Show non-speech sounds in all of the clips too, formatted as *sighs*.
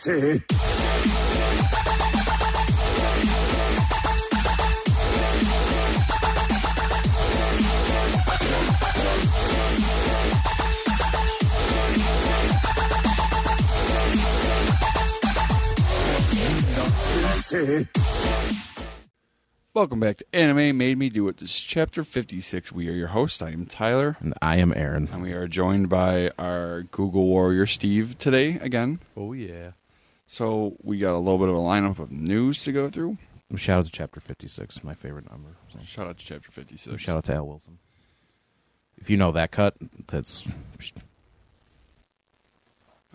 Say. Welcome back to Anime Made Me Do It. This is chapter 56. We are your host. I am Tyler, And I am Aaron. and we are joined by our Google Warrior Steve today again. Oh yeah. So we got a little bit of a lineup of news to go through. Shout out to chapter fifty six, my favorite number. So, Shout out to chapter 56. shout out to Al Wilson. If you know that cut, that's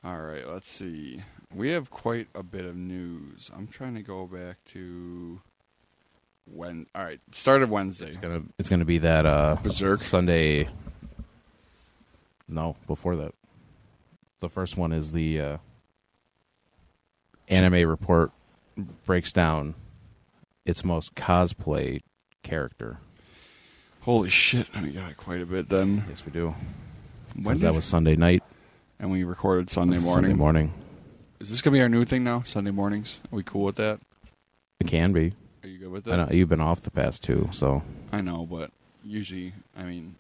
All right, let's see. We have quite a bit of news. I'm trying to go back to when. All right, start of Wednesday. it's gonna it's gonna be that uh Berserk. Sunday. No, before that. The first one is the uh, anime report breaks down its most cosplay character. Holy shit, we got quite a bit then. Yes, we do. When 'Cause that was Sunday night. and we recorded Sunday morning. Sunday morning. Is this gonna be our new thing now? Sunday mornings? Are we cool with that? It can be. Are you good with that? I know you've been off the past two, so I know, but usually, I mean,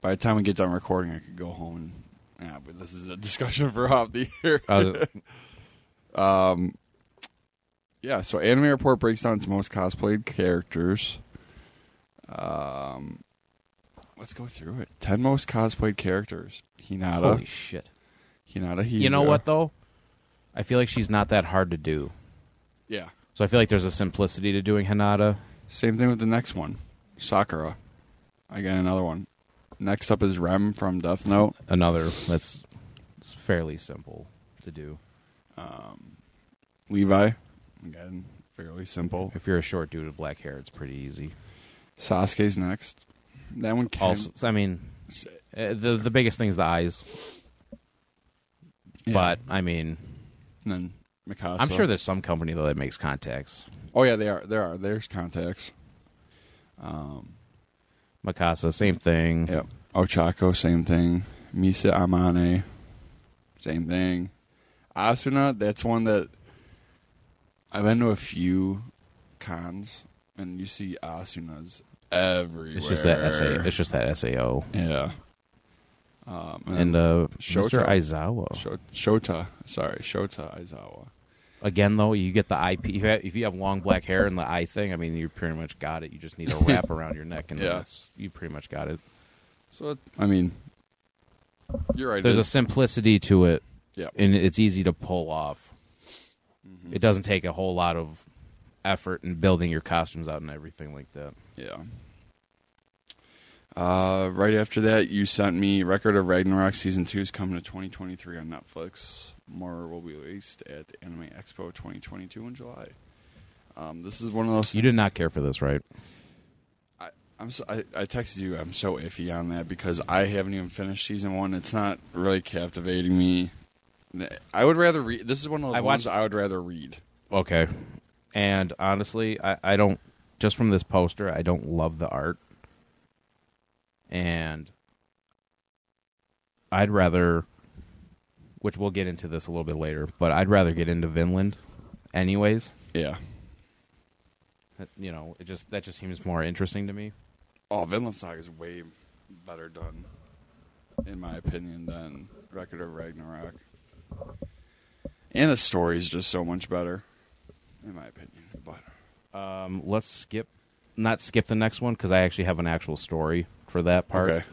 by the time we get done recording, I could go home and. Yeah, but this is a *laughs* discussion for off the air. Uh, Um, yeah, so Anime Report breaks down its most cosplayed characters. Um, let's go through it. Ten most cosplayed characters. Hinata. holy shit. Hinata. You know what though? I feel like she's not that hard to do. Yeah. So I feel like there's a simplicity to doing Hinata. Same thing with the next one, Sakura. I got another one. Next up is Rem from Death Note. Another that's it's fairly simple to do. Um, Levi. Again, fairly simple. If you're a short dude with black hair, it's pretty easy. Sasuke's next. That one can. Also, I mean, uh, the the biggest thing is the eyes. yeah. But I mean, And then Mikasa. I'm sure there's some company though that makes contacts. Oh yeah, they are. There are. There's contacts. Um. Mikasa, same thing. Yep. Ochako, same thing. Misa Amane, same thing. Asuna, that's one that I've been to a few cons, and you see Asunas everywhere. It's just that SA, it's just that Sao yeah. Um, and uh, Shota. Mr. Aizawa. Sho- Shota, sorry, Shota Aizawa. Again, though, you get the eye. If you, have, if you have long black hair and the eye thing, I mean, you pretty much got it. You just need a *laughs* wrap around your neck, and Yeah. that's you pretty much got it. So I mean, you're right. There's it a simplicity to it, yeah. and it's easy to pull off. Mm-hmm. It doesn't take a whole lot of effort in building your costumes out and everything like that. Yeah. Uh, right after that, you sent me Record of Ragnarok season two is coming to 2023 on Netflix. More will be released at the Anime Expo 2022 in July. Um, this is one of those. You did not care for this, right? I, I'm so, I, I texted you. I'm so iffy on that because I haven't even finished season one. It's not really captivating me. I would rather read. This is one of those I ones watched- I would rather read. Okay. And honestly, I, I don't just from this poster, I don't love the art. And I'd rather which we'll get into this a little bit later, but I'd rather get into Vinland anyways. Yeah. That- You know, it just that just seems more interesting to me. Oh, Vinland Saga is way better done, in my opinion, than Record of Ragnarok. And the story is just so much better, in my opinion. But Um, let's skip not skip the next one because I actually have an actual story for that part. okay,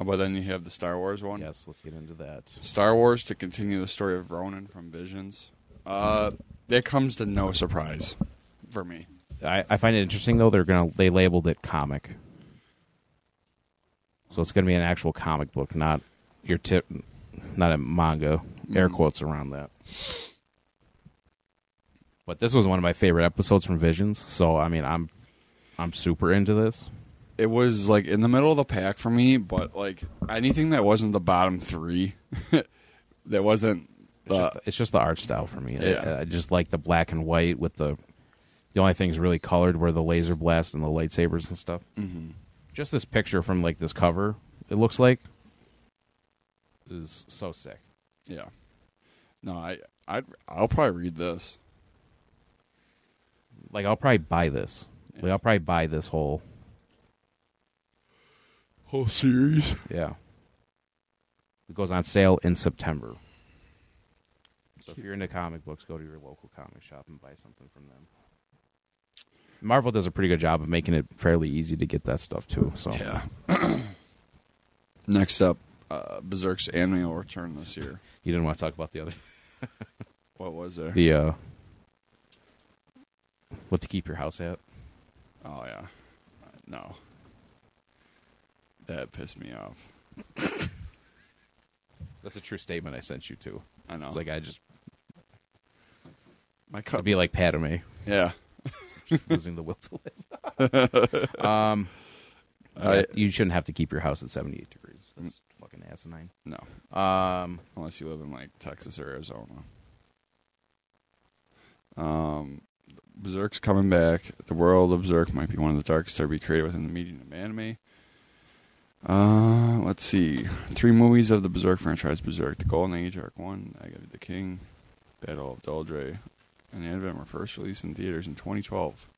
Oh, but then you have the Star Wars one. Yes, let's get into that. Star Wars to continue the story of Ronin from Visions. Uh, that comes to no surprise for me. I, I find it interesting though. They're gonna they labeled it comic, so it's gonna be an actual comic book, not your tip, not a manga. Air Mm. quotes around that. But this was one of my favorite episodes from Visions. So I mean, I'm I'm super into this. It was like in the middle of the pack for me, but like anything that wasn't the bottom three, *laughs* that wasn't It's, the just, it's just the art style for me. I- Yeah. I, just like the black and white with the. The only things really colored were the laser blast and the lightsabers and stuff. Mhm. Just this picture from like this cover, it looks like, is so sick. Yeah. No, I I I'll probably read this. Like I'll probably buy this. Like I'll probably buy this whole. Whole series. Yeah. It goes on sale in September. So if you're into comic books, go to your local comic shop and buy something from them. Marvel does a pretty good job of making it fairly easy to get that stuff too. So Yeah. *clears throat* Next up, uh, Berserk's anime will return this year. *laughs* you didn't want to talk about the other *laughs* What was there? the uh what to keep your house at. oh yeah, no. That pissed me off. *laughs* That's a true statement I sent you to. I know. It's like I just my to cut. be like Padme, Yeah. just losing the will to live. um, I- you shouldn't have to keep your house at 78 degrees. That's fucking asinine. No, Um, unless you live in like Texas or Arizona. Um, Berserk's coming back. The world of Berserk might be one of the darkest ever be created within the medium of anime. Uh, let's see. Three movies of the Berserk franchise: Berserk, The Golden Age, Arc One, Egg of the King, Battle of Doldrey, and the Advent were first released in theaters in 2012.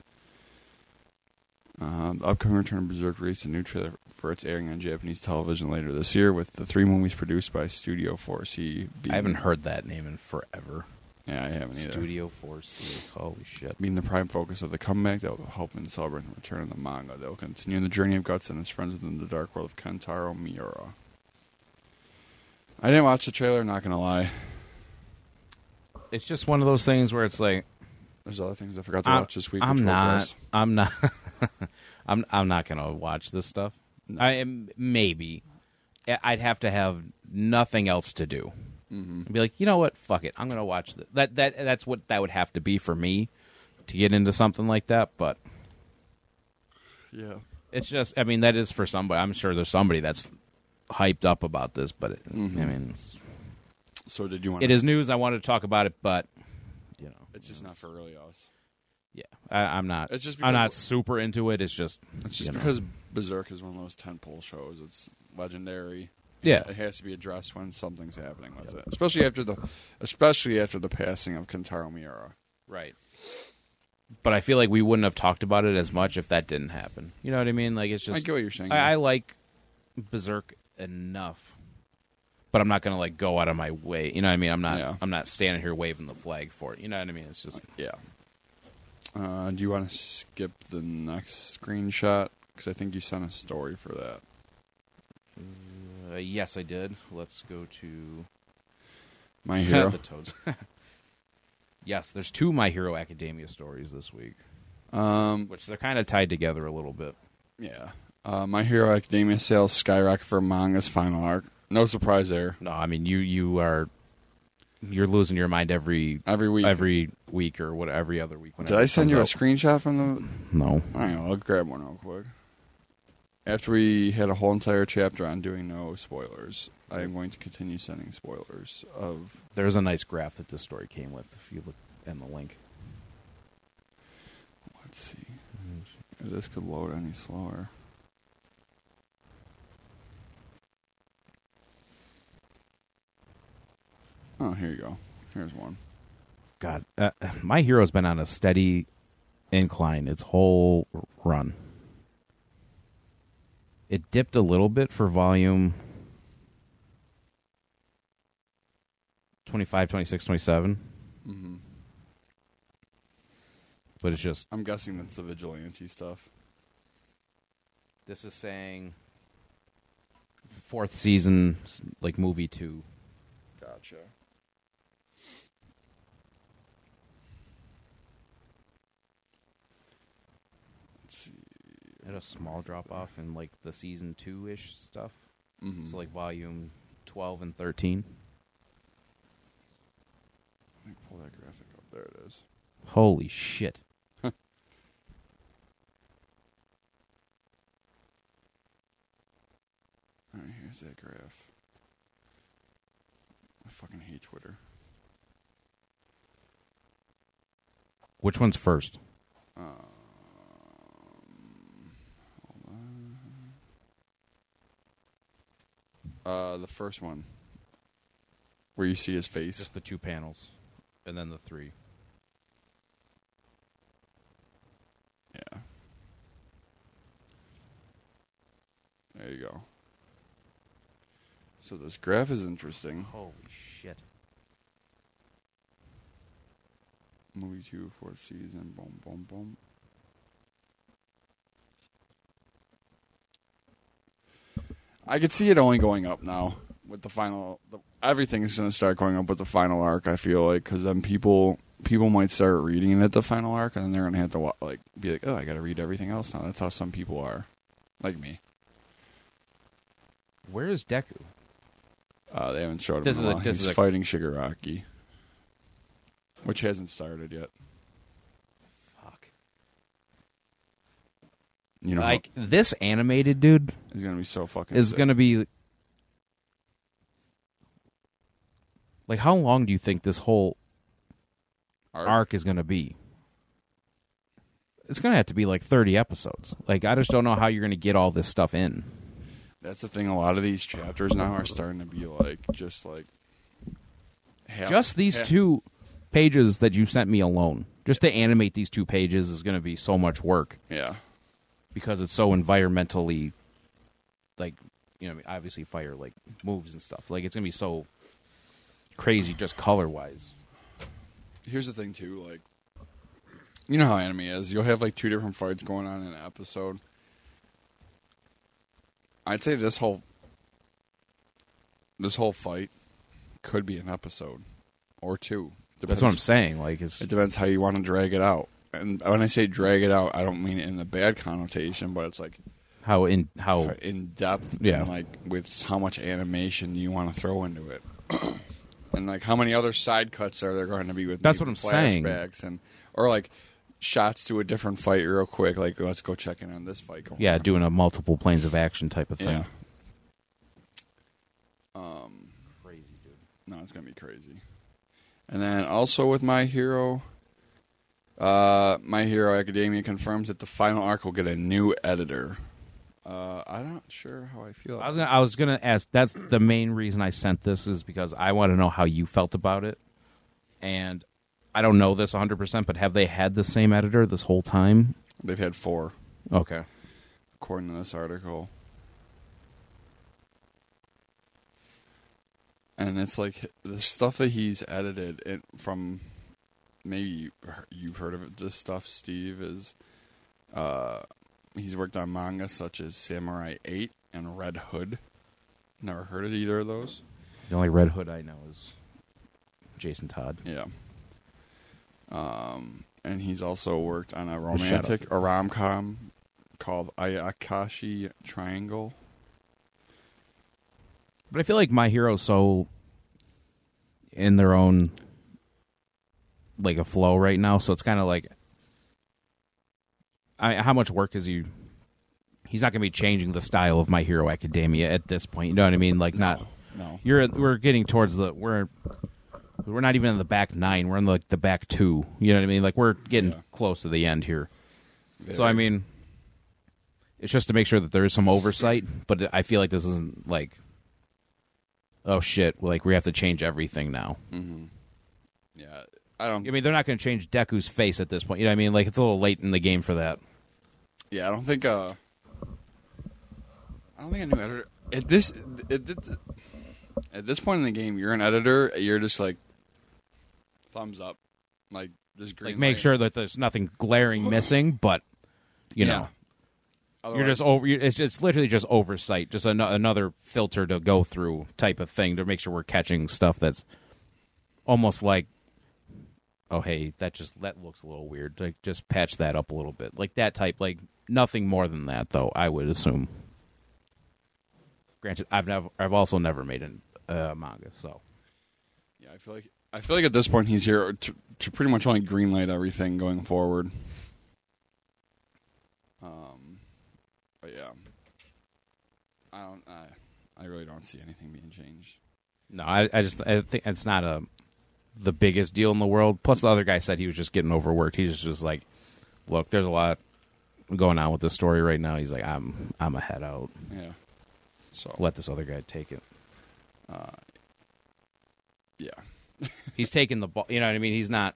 Uh, the upcoming return of Berserk released a new trailer for its airing on Japanese television later this year, with the three movies produced by Studio 4C. Being, I haven't heard that name in forever. Yeah, I haven't either. Studio 4C. Holy shit. Being the prime focus of the comeback that will help in celebrating the return of the manga. That will continue the journey of Guts and his friends within the dark world of Kentaro Miura. I didn't watch the trailer, not gonna lie. It's just one of those things where it's like There's other things I forgot to I'm, watch this week. I'm not. I'm not. *laughs* I'm. I'm not gonna watch this stuff. No. I am maybe. I'd have to have nothing else to do. Mm-hmm. And be like, you know what? Fuck it. I'm gonna watch th- that. That. That's what that would have to be for me to get into something like that. But Yeah. it's just. I mean, that is for somebody. I'm sure there's somebody that's hyped up about this. But it, Mhm. I mean, So did you want? it is news. I wanted to talk about it, but you know, It's just not for really us. Yeah, I, I'm not. It's just I'm not super into it. It's just. It's just you know. because Berserk is one of those tentpole shows. It's legendary. Yeah. It has to be addressed when something's happening with it, especially after the, especially after the passing of Kentaro Miura. Right. But I feel like we wouldn't have talked about it as much if that didn't happen. You know what I mean? Like it's just I get what you're saying. I, I like Berserk enough, but I'm not gonna like go out of my way. You know what I mean? I'm not. Yeah. I'm not standing here waving the flag for it. You know what I mean? It's just yeah. Uh, do you want to skip the next screenshot? Because I think you sent a story for that. uh, yes, I did. Let's go to My *laughs* hero. the toads. *laughs* yes, there's two My Hero Academia stories this week, um, which they're kind of tied together a little bit. yeah. Uh, My Hero Academia sales skyrocket for manga's final arc. No surprise there. No, I mean you you are you're losing your mind every Every week. every week or what every other week. Did whenever I it send comes you a out. screenshot from the No. I don't know. I'll grab one real quick. After we had a whole entire chapter on doing no spoilers, I am going to continue sending spoilers of. There's a nice graph that this story came with. If you look in the link, Let's see. If this could load any slower. Oh, here you go. Here's one. God, uh, my hero's been on a steady incline its whole run. It dipped a little bit for volume 25, 26, 27, Mm-hmm. but it's just I'm guessing that's the vigilante stuff. this is saying fourth season like movie 2. had a small drop off in like the season two ish stuff. Mm-hmm. So like volume twelve and thirteen. Let me pull that graphic up. There it is. Holy shit. *laughs* Alright, here's that graph. I fucking hate Twitter. Which one's first? Uh, Uh, the first one, where you see his face. Just the two panels, and then the three. Yeah. There you go. So this graph is interesting. Holy shit. Movie two, fourth season. Boom, boom, boom. I could see it only going up now with the final. The, everything is going to start going up with the final arc. I feel like because then people people might start reading it at the final arc, and then they're going to have to wa- like be like, oh, I got to read everything else now. That's how some people are, like me. Where is Deku? Uh, they haven't showed him. This in is a this He's is a- fighting Shigaraki, which hasn't started yet. You know, Like this animated dude is going to be so fucking. is sick. going to be like how long do you think this whole Arc? is going to be? It's going to have to be like 30 episodes. Like I just don't know how you're going to get all this stuff in. That's the thing. A lot of these chapters now are starting to be like just like half, Just these half- two pages that you sent me alone. Just to animate these two pages is going to be so much work Yeah, because it's so environmentally like you know obviously fire like moves and stuff. Like it's going to be so crazy just color-wise. here's the thing too. Like, you know how anime is. You'll have like two different fights going on in an episode. I'd say this whole this whole fight could be an episode or two. That's what I'm saying. Like it's It depends how you want to drag it out. And when I say drag it out, I don't mean it in the bad connotation, but it's like how in how in depth Yeah. and like with how much animation you want to throw into it. *clears throat* and like how many other side cuts are there going to be with That's what I'm saying. flashbacks and or like shots to a different fight real quick like let's go check in on this fight going yeah on. doing a multiple planes of action type of thing. yeah um Crazy dude. no it's going to be crazy. And then also with My Hero uh My Hero Academia confirms that the final arc will get a new editor. Uh I'm not sure how I feel. I was gonna, I was gonna ask. That's the main reason I sent this is because I want to know how you felt about it, and I don't know this 100, percent but have they had the same editor this whole time? They've had four. Okay. according to this article. And it's like the stuff that he's edited it from. Maybe you- you've heard of. This stuff, Steve, is uh, he's worked on manga such as Samurai Eight and Red Hood. Never heard of either of those. The only Red Hood I know is Jason Todd. Yeah. Um, and he's also worked on a romantic, a rom com called Ayakashi Triangle. But I feel like My Hero's so in their own like a flow right now, so it's kind of like I, how much work is he? He's not going to be changing the style of My Hero Academia at this point. You know what I mean? Like not No. you're we're getting towards the we're we're not even in the back nine. We're in like the back two. You know what I mean? Like we're getting Yeah. close to the end here. So I mean, it's just to make sure that there is some oversight. But I feel like this isn't like, oh shit, like we have to change everything now. Mm-hmm. Yeah, I don't. I mean, they're not going to change Deku's face at this point. You know what I mean? Like it's a little late in the game for that. Yeah, I don't think. Uh, I don't think a new editor at this at this, at this point in the game. You're an editor. You're just like thumbs up, like just green Like make light. sure that there's nothing glaring *laughs* missing, but you know. Yeah. You're just over. you- It's just literally just oversight, just an- another filter to go through type of thing to make sure we're catching stuff that's almost like, oh hey, that just that looks a little weird. Like just patch that up a little bit, like that type. Like nothing more than that, though. I would assume. Granted, I've never, I've also never made a uh, manga, so Yeah, I feel like I feel like at this point he's here to, to pretty much only greenlight everything going forward. Um, but yeah, I don't. I, I really don't see anything being changed. No, I, I just I think it's not a the biggest deal in the world. Plus, the other guy said he was just getting overworked. He's just was like, look, there's a lot going on with this story right now. He's like, I'm I'm a head out. Yeah. So Let this other guy take it. Uh, yeah, *laughs* He's taking the ball. You know what I mean? He's not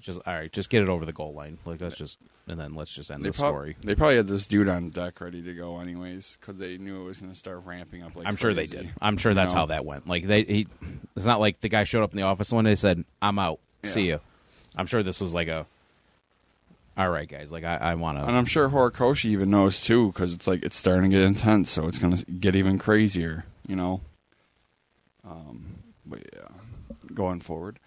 just all right. Just get it over the goal line. Like let's just and then let's just end they the prob- story. they probably had this dude on deck ready to go anyways because they knew it was going to start ramping up. Like I'm sure they did. I'm sure that's You know? how that went. Like they, he, it's not like the guy showed up in the office one day and said, "I'm out, see Yeah. you." I'm sure this was like a, all right, guys. Like I, I want to And to. I'm sure Horikoshi even knows too, because it's like it's starting to get intense, so it's going to get even crazier, you know. Um, but yeah, going forward,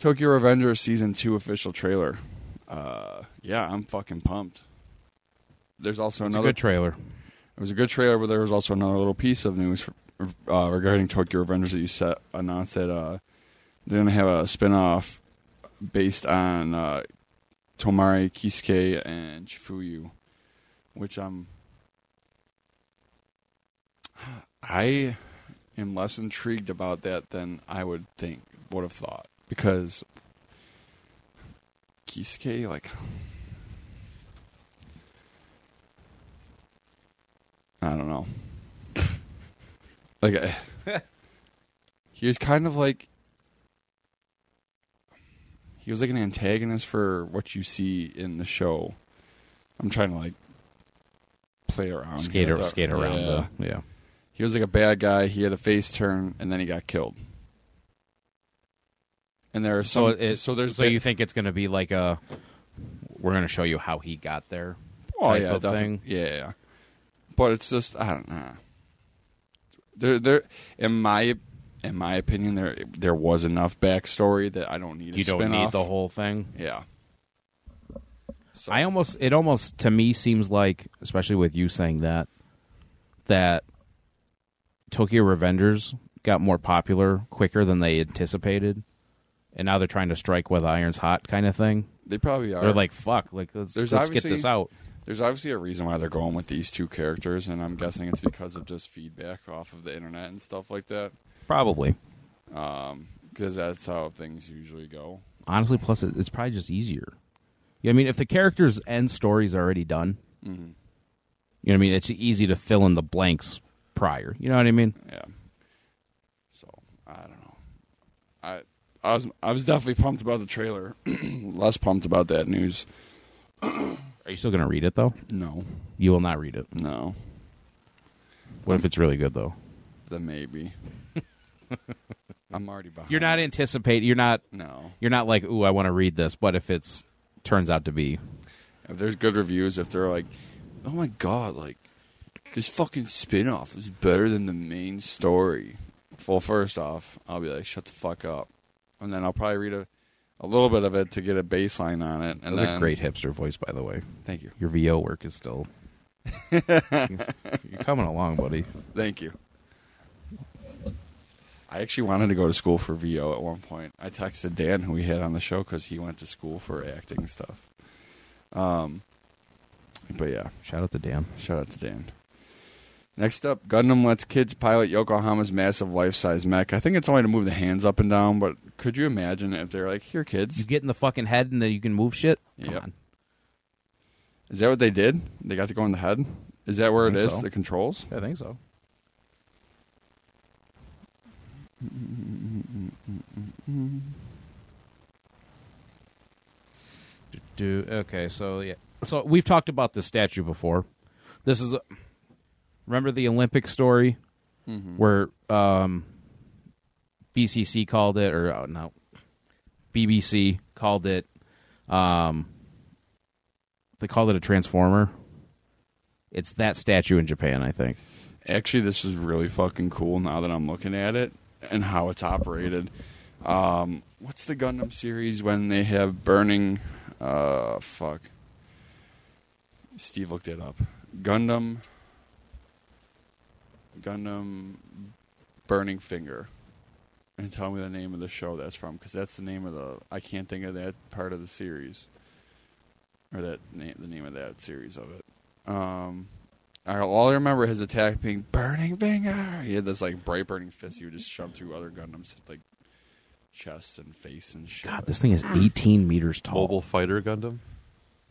Tokyo Revengers season two official trailer. Uh, yeah, I'm fucking pumped. There's also It's another. good trailer. it was a good trailer, but there was also another little piece of news uh, regarding Tokyo Revengers that you set, announced that uh, they're going to have a spin-off based on uh, Tomari Keisuke and Chifuyu, which I'm I am less intrigued about that than I would think would have thought because Keisuke like I don't know. *laughs* like I- *laughs* he was kind of like he was like an antagonist for what you see in the show. I'm trying to like play around, skate skate around. Yeah. The, yeah. He was like a bad guy. He had a face turn, and then he got killed. And there are So it, so there's so you think it's going to be like a we're going to show you how he got there. oh type yeah, of thing? yeah, yeah. But it's just I don't know. There, there. In my, in my opinion, there there was enough backstory that I don't need. A You don't need the whole thing. Yeah. So I almost it almost to me seems like, especially with you saying that, that Tokyo Revengers got more popular quicker than they anticipated, and now they're trying to strike while the iron's hot, kind of thing. they probably are. They're like, "Fuck, like let's, There's let's get obviously- this out." There's obviously a reason why they're going with these two characters, and I'm guessing it's because of just feedback off of the internet and stuff like that. Probably, Because that's how things usually go. honestly. Plus, it, it's probably just easier. Yeah, I mean, if the character's end story's already done, Mm-hmm. you know what I mean. It's easy to fill in the blanks prior. You know what I mean? Yeah. So I don't know. I was I was definitely pumped about the trailer. *clears throat* Less pumped about that news. *clears throat* Are you still going to read it though? No, You will not read it. no, What if it's really good though? then maybe. *laughs* I'm already behind. You're not anticipating. You're not. No. You're not like, ooh, I want to read this. But if it's turns out to be, If there's good reviews, if they're like, oh my god, like this fucking spin-off is better than the main story. Well, first off, I'll be like, shut the fuck up, and then I'll probably read a, a little bit of it to get a baseline on it. And that's then, a great hipster voice, by the way. Thank you, Your VO work is still. *laughs* you're coming along, buddy. thank you. I actually wanted to go to school for VO at one point. I texted Dan, who we had on the show, because he went to school for acting stuff. Um, but yeah, Shout out to Dan. Shout out to Dan. Next up, Gundam lets kids pilot Yokohama's massive life-size mech. I think it's only to move the hands up and down, but could you imagine if they're like, "Here, kids," You get in the fucking head and then you can move shit. Come Yep. on. is that what they did? They got to go in the head. Is that where I it think is? so. The controls? I think so. Do okay, so yeah, so we've talked about this statue before. This is a, remember the Olympic story where um, BCC called it, or oh, no, BBC called it. Um, they called it a transformer. It's that statue in Japan, I think. Actually, this is really fucking cool now that I'm looking at it and how it's operated. Um, what's the Gundam series when they have burning? Uh, fuck. Steve looked it up. Gundam. Gundam Burning Finger. And tell me the name of the show that's from, because that's the name of the. I can't think of that part of the series, or that name, the name of that series of it. Um, I, all I remember his attack being burning finger. He had this like bright burning fist. He would just shove through other Gundams, like chest and face and shit. God, this thing is 18 meters tall. Mobile Fighter Gundam.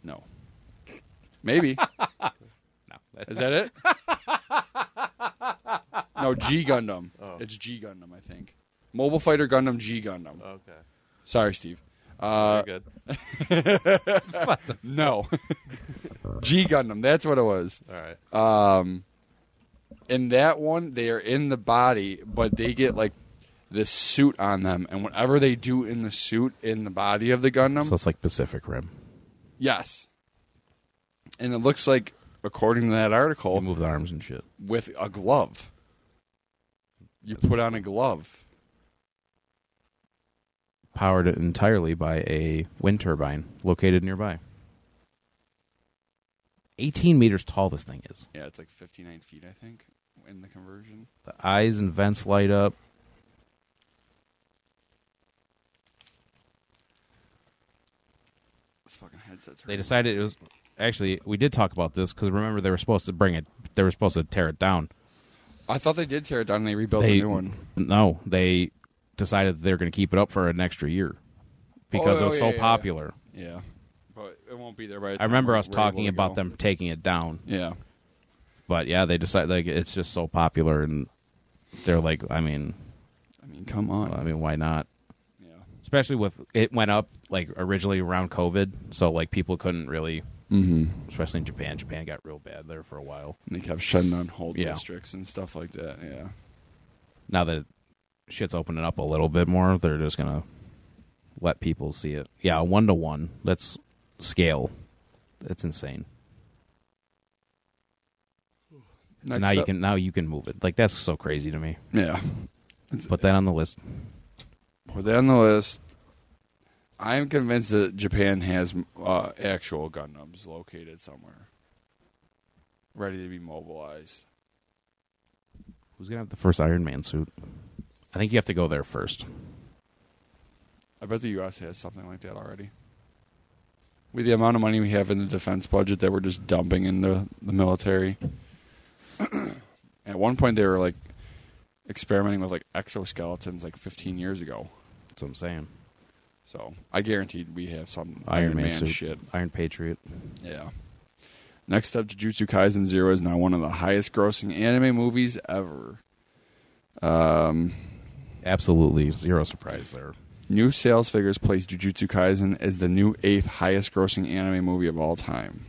no, maybe *laughs* No, is that it? *laughs* no, G Gundam. Oh. It's G Gundam, I think. Mobile Fighter Gundam G Gundam. Okay. Sorry, Steve. Uh, Very good. *laughs* no, *laughs* G Gundam. That's what it was. All right. Um, in that one, they are in the body, but they get like this suit on them, and whatever they do in the suit in the body of the Gundam, So it's like Pacific Rim. yes. And it looks like, according to that You article, move the arms and shit. with a glove. You put on a glove. Powered entirely by a wind turbine located nearby. 18 meters tall this thing is. Yeah, it's like 59 feet, I think, in the conversion. The eyes and vents light up. This fucking headset's They hurting. decided it was actually we did talk about this because remember they were supposed to bring it. They were supposed to tear it down. I thought they did tear it down and they rebuilt They a new one. no, they decided that they're going to keep it up for an extra year because Oh, it was oh, so yeah, yeah. popular. Yeah, but it won't be there by. The I remember us talking about go. them taking it down, Yeah, but yeah, they decided like it's just so popular and they're like, I mean, I mean, come on. I mean, why not? yeah, Especially with it went up like originally around COVID, so like people couldn't really, mm-hmm. especially in Japan. Japan got real bad there for a while. And they kept shutting down whole Yeah. districts and stuff like that. Yeah, now that shit's opening up a little bit more, they're just gonna let people see it. Yeah, one to one. That's scale. That's insane. Next now you can now you can move it. Like that's so crazy to me. Yeah, Put that on the list. put that on the list. I am convinced that Japan has uh, actual Gundams located somewhere, ready to be mobilized. Who's gonna have the first Iron Man suit? I think you have to go there first. I bet the U.S. has something like that already. With the amount of money we have in the defense budget that we're just dumping into the military. *clears throat* At one point, they were like experimenting with like exoskeletons like 15 years ago. That's what I'm saying. So I guaranteed we have some Iron, Man, suit. shit. Iron Patriot. Yeah. Next up, Jujutsu Kaisen Zero is now one of the highest grossing anime movies ever. Um, Absolutely zero surprise there. New sales figures place Jujutsu Kaisen as the new eighth highest grossing anime movie of all time.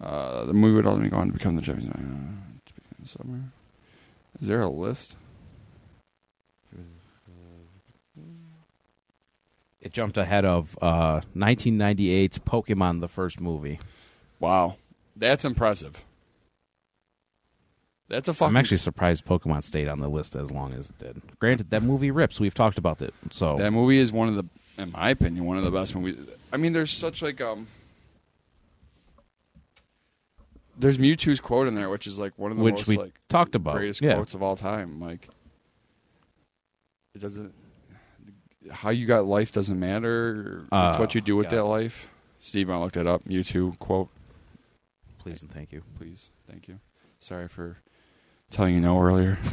Uh, the movie would ultimately go on to become the Japanese uh, somewhere. Is there a list? It jumped ahead of uh, 1998's Pokemon, the first movie. Wow, that's impressive. That's a fucking. I'm actually surprised Pokemon stayed on the list as long as it did. Granted, that movie rips. We've talked about it. So that movie is one of the, in my opinion, one of the best movies. I mean, there's such like um. There's Mewtwo's quote in there, which is like one of the which most we like talked about. greatest yeah. quotes of all time. Like, it doesn't. How you got life doesn't matter. it's Uh, what you do with yeah. that life. Steve, I looked it up. Mewtwo quote. Please and thank you. Please, thank you. Sorry for telling you no earlier. *laughs*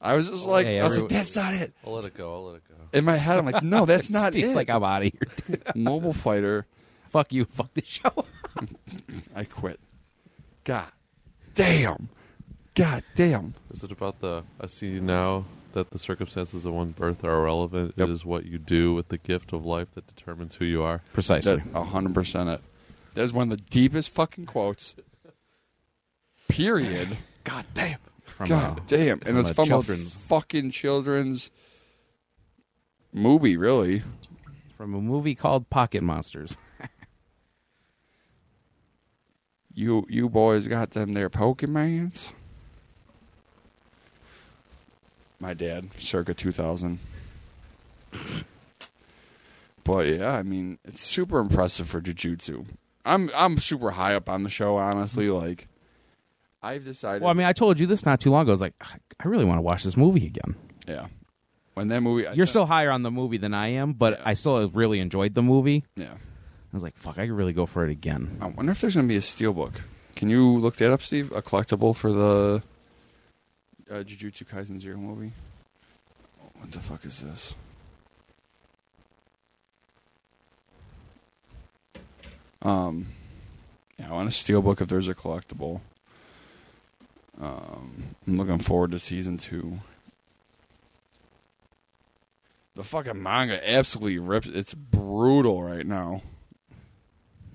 I was just like, Hey, I was like, that's not it. I'll let it go. I'll let it go. In my head, I'm like, no, that's *laughs* not Steve's it. like, I'm out of here. *laughs* Mobile fighter. Fuck you. Fuck the show. I quit. God damn. God damn. Is it about the? I see now that the circumstances of one's birth are irrelevant. Yep. It is what you do with the gift of life that determines who you are. Precisely. That hundred percent it. That is one of the deepest fucking quotes. Period. *laughs* God damn. From, God uh, damn. And it's a from children's- a fucking children's movie, really. from a movie called Pocket Monsters. *laughs* You you boys got them there Pokemons? My dad, circa 2000. *laughs* but yeah, I mean, it's super impressive for Jujutsu. I'm I'm super high up on the show, honestly. Like, I've decided. Well, I mean, I told you this not too long ago. I was like, I really want to watch this movie again. yeah. When that movie, I You're said- still higher on the movie than I am, but. I still really enjoyed the movie. Yeah. I was like, fuck, I could really go for it again. I wonder if there's going to be a steelbook. Can you look that up, Steve? A collectible for the uh, Jujutsu Kaisen Zero movie. What the fuck is this? Um, yeah, I want a steelbook if there's a collectible. Um, I'm looking forward to season two. The fucking manga absolutely rips. It's brutal right now.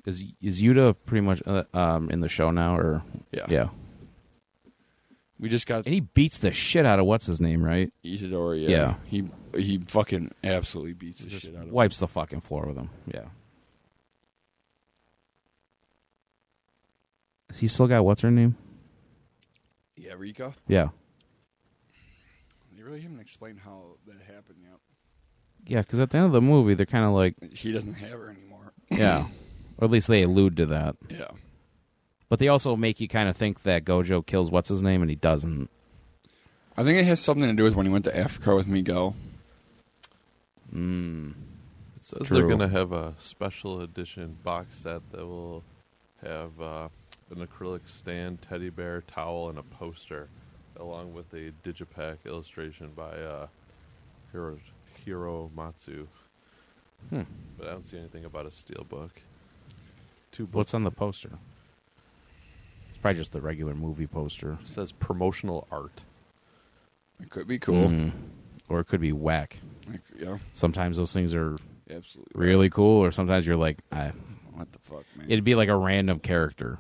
Is is Yuta pretty much uh, um, in the show now, or Yeah. yeah? We just got And he beats the shit out of what's his name, right? Itadori, yeah. Yeah. He he fucking absolutely beats the Just shit out of him. wipes the fucking floor with him. Yeah. Has he still got what's her name? Yeah, Rika. Yeah, They really haven't explained how that happened yet. yeah. Because at the end of the movie, they're kind of like, He doesn't have her anymore. yeah, or at least they allude to that. Yeah. But they also make you kind of think that Gojo kills what's his name, and he doesn't. I think it has something to do with when he went to Africa with Miguel. Mm. It says True. they're going to have a special edition box set that will have uh, an acrylic stand, teddy bear, towel, and a poster, along with a digipack illustration by uh, Hiro, Hiramatsu. Hmm. But I don't see anything about a steel book. Two books. What's on the poster? It's probably just the regular movie poster. It says promotional art. It could be cool. Mhm. Or it could be whack. Like, yeah, Sometimes those things are absolutely. really cool, or sometimes you're like, I, What the fuck, man? it'd be like a random character.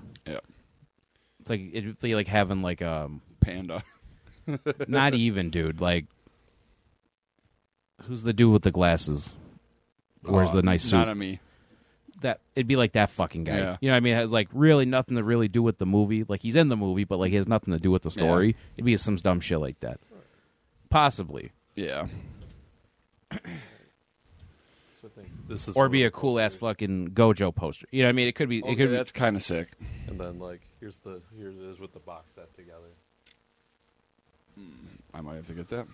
Yeah, It's like it'd be like having like um, panda. *laughs* not even dude. Like, who's the dude with the glasses? Where's Uh, the nice suit? Not on me. that it'd be like that fucking guy. Yeah. You know what I mean? It has like really nothing to really do with the movie. Like he's in the movie, but like he has nothing to do with the story. It'd be some dumb shit like that. Possibly. Yeah. So I think this is Or be a cool ass fucking Gojo poster. You know what I mean? It could be Okay, it could be that's kind of sick. And then like here's the here it is with the box set together. I might have to get that.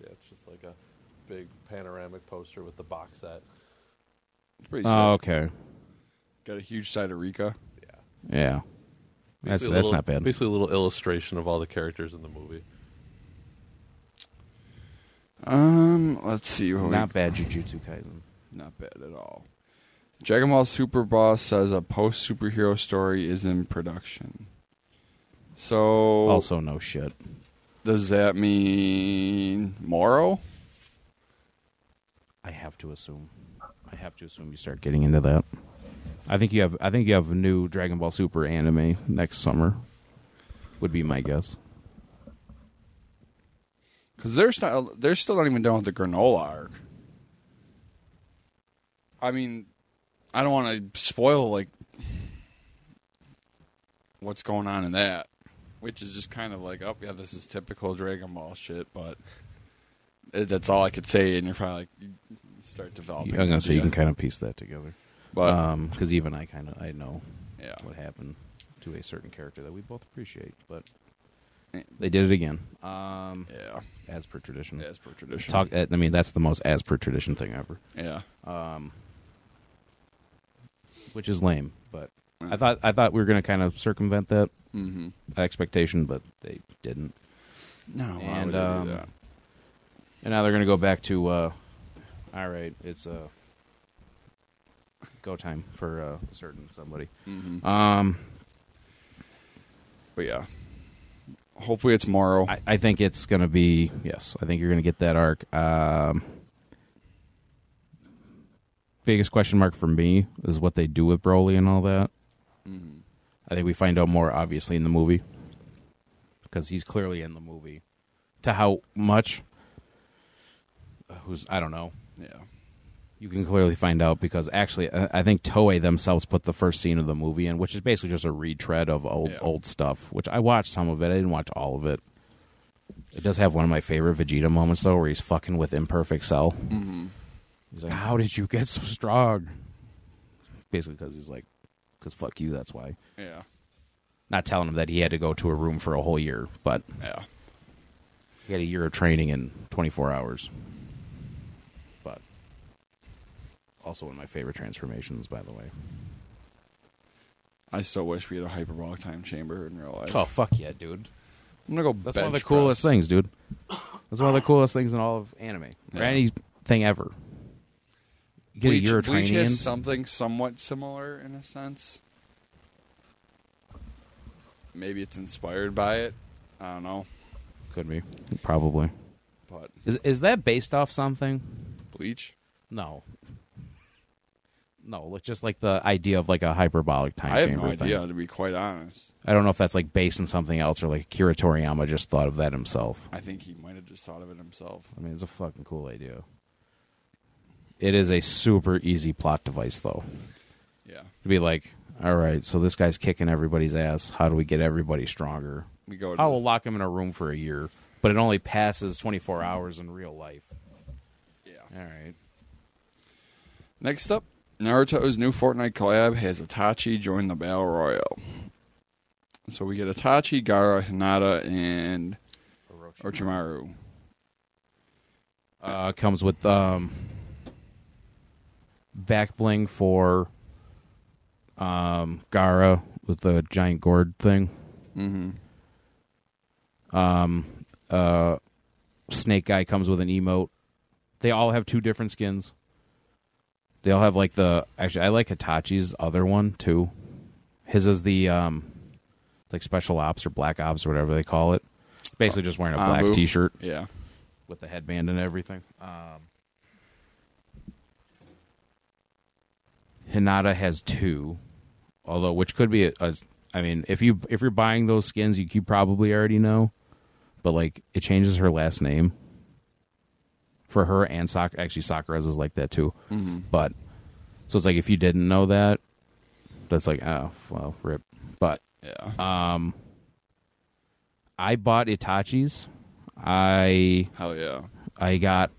Yeah, it's just like a big panoramic poster with the box set. It's pretty sick. Oh, okay. Got a huge side of Rika. Yeah. Yeah. That's Basically that's little- not bad. Basically, a little illustration of all the characters in the movie. Um, let's see. What we- Not bad Jujutsu Kaisen. Not bad at all. Dragon Ball Super Boss says a post superhero story is in production. So Also no shit. does that mean Moro? I have to assume. I have to assume you start getting into that. I think you have I think you have a new Dragon Ball Super anime next summer. Would be my guess. Because they're still they're still not even done with the Granolah arc. I mean, I don't want to spoil like what's going on in that, which is just kind of like, oh yeah, this is typical Dragon Ball shit. But that's all I could say, and you're probably like, you start developing. I'm gonna say you can kind of piece that together. but Um, because even I kind of I know yeah, what happened to a certain character that we both appreciate, but they did it again. Um, yeah, as per tradition. as per tradition. Talk. I mean, that's the most as per tradition thing ever. yeah, Um, which is lame, but I thought I thought we were gonna kind of circumvent that mm-hmm. expectation, but they didn't. no, And, would they do um? And now they're gonna go back to. Uh, all right, it's uh, go time for uh, a certain somebody. Mhm. Um, But yeah, hopefully it's Moro. I, I think it's gonna be yes. I think you're gonna get that arc. Um, biggest question mark for me is what they do with Broly and all that. Mhm. I think we find out more obviously in the movie because he's clearly in the movie. To how much? Uh, Who's I don't know. Yeah. You can clearly find out because actually, I I think Toei themselves put the first scene of the movie in, which is basically just a retread of old Yeah. old stuff. Which I watched some of it. I didn't watch all of it. It does have one of my favorite Vegeta moments though, where he's fucking with Imperfect Cell. Mm-hmm. He's like, "How did you get so strong?" Basically, because he's like, "Because fuck you." That's why. Yeah. Not telling him that he had to go to a room for a whole year, but Yeah. he had a year of training in 24 hours. But also one of my favorite transformations, by the way. I still wish we had a hyperbolic time chamber in real life. Oh fuck yeah, dude! I'm gonna go. That's one of the coolest press. things, dude. That's one of the coolest things in all of anime or Yeah. anything ever. Get Bleach, a Bleach has something somewhat similar in a sense. Maybe it's inspired by it. I don't know, Could be, probably. but Is is that based off something? Bleach. No. No, like just like the idea of like a hyperbolic time I have chamber no thing. idea, to be quite honest. I don't know if that's like based on something else or like Akira Toriyama just thought of that himself. I think he might have just thought of it himself. I mean, it's a fucking cool idea. It is a super easy plot device, though. Yeah, To be like, all right, so this guy's kicking everybody's ass. How do we get everybody stronger? we go. I will lock him in a room for a year, but it only passes 24 hours in real life. yeah. All right. Next up, Naruto's new Fortnite collab has Itachi join the Battle Royale. So we get Itachi, Gaara, Hinata, and Orochimaru. Uh, comes with um, back bling for um, Gaara with the giant gourd thing. Mm-hmm. Um, uh, Snake Guy comes with an emote. They all have two different skins. They all have like the actually I like Itachi's other one too. His is the um, it's like special ops or black ops or whatever they call it. Basically, just wearing a black Anbu. T-shirt Yeah. with the headband and everything. Um, Hinata has two, although which could be a, a. I mean, if you if you're buying those skins, you, you probably already know, but like it changes her last name for her and Sakura. Actually, Sakura's is like that too. Mm-hmm. But so it's like if you didn't know that, that's like oh well, rip. But Yeah. um, I bought Itachi's. I Hell yeah. I got.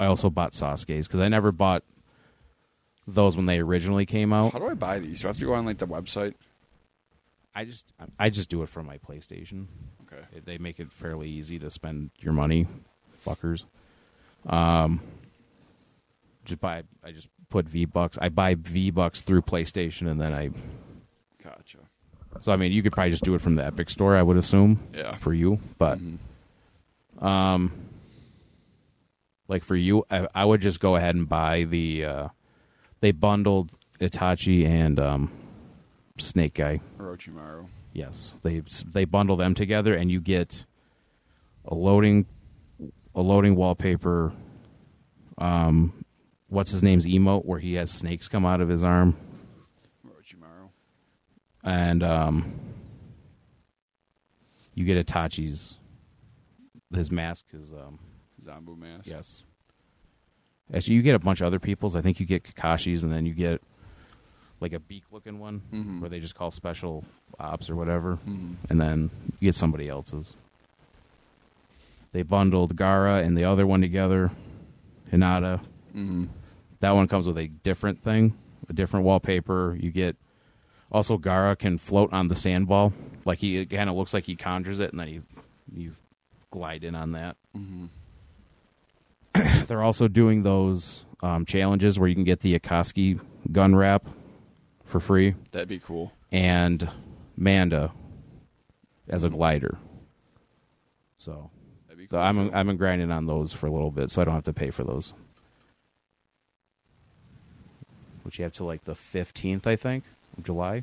I also bought Sasuke's because I never bought those when they originally came out. How do I buy these? Do I have to go on like the website? I just I just do it from my PlayStation. Okay. They make it fairly easy to spend your money, fuckers. Um, just buy. I just put V bucks. I buy V bucks through PlayStation, and then I. Gotcha. So I mean, you could probably just do it from the Epic Store. I would assume. Yeah. For you, but um, like for you, I, I would just go ahead and buy the. Uh, they bundled Itachi and um, Snake Guy. Orochimaru. Yes, they they bundle them together, and you get a loading a loading wallpaper. Um, what's his name's emote where he has snakes come out of his arm, Orochimaru. and um, you get Itachi's his mask. His um, Anbu mask. yes. Actually, you get a bunch of other people's. I think you get Kakashi's, and then you get like a beak-looking one Mhm. where they just call special ops or whatever. Mhm. and then you get somebody else's. They bundled Gaara and the other one together, Hinata. Mhm. That one comes with a different thing, a different wallpaper. You get also Gaara can float on the sandball, like he it kind of looks like he conjures it, and then you you glide in on that. *coughs* They're also doing those um, challenges where you can get the Akatsuki gun wrap for free That'd be cool. and Manda as a glider. So That'd be So cool. I'm. I've been grinding on those for a little bit, so I don't have to pay for those. Which you have to like the fifteenth, I think, of July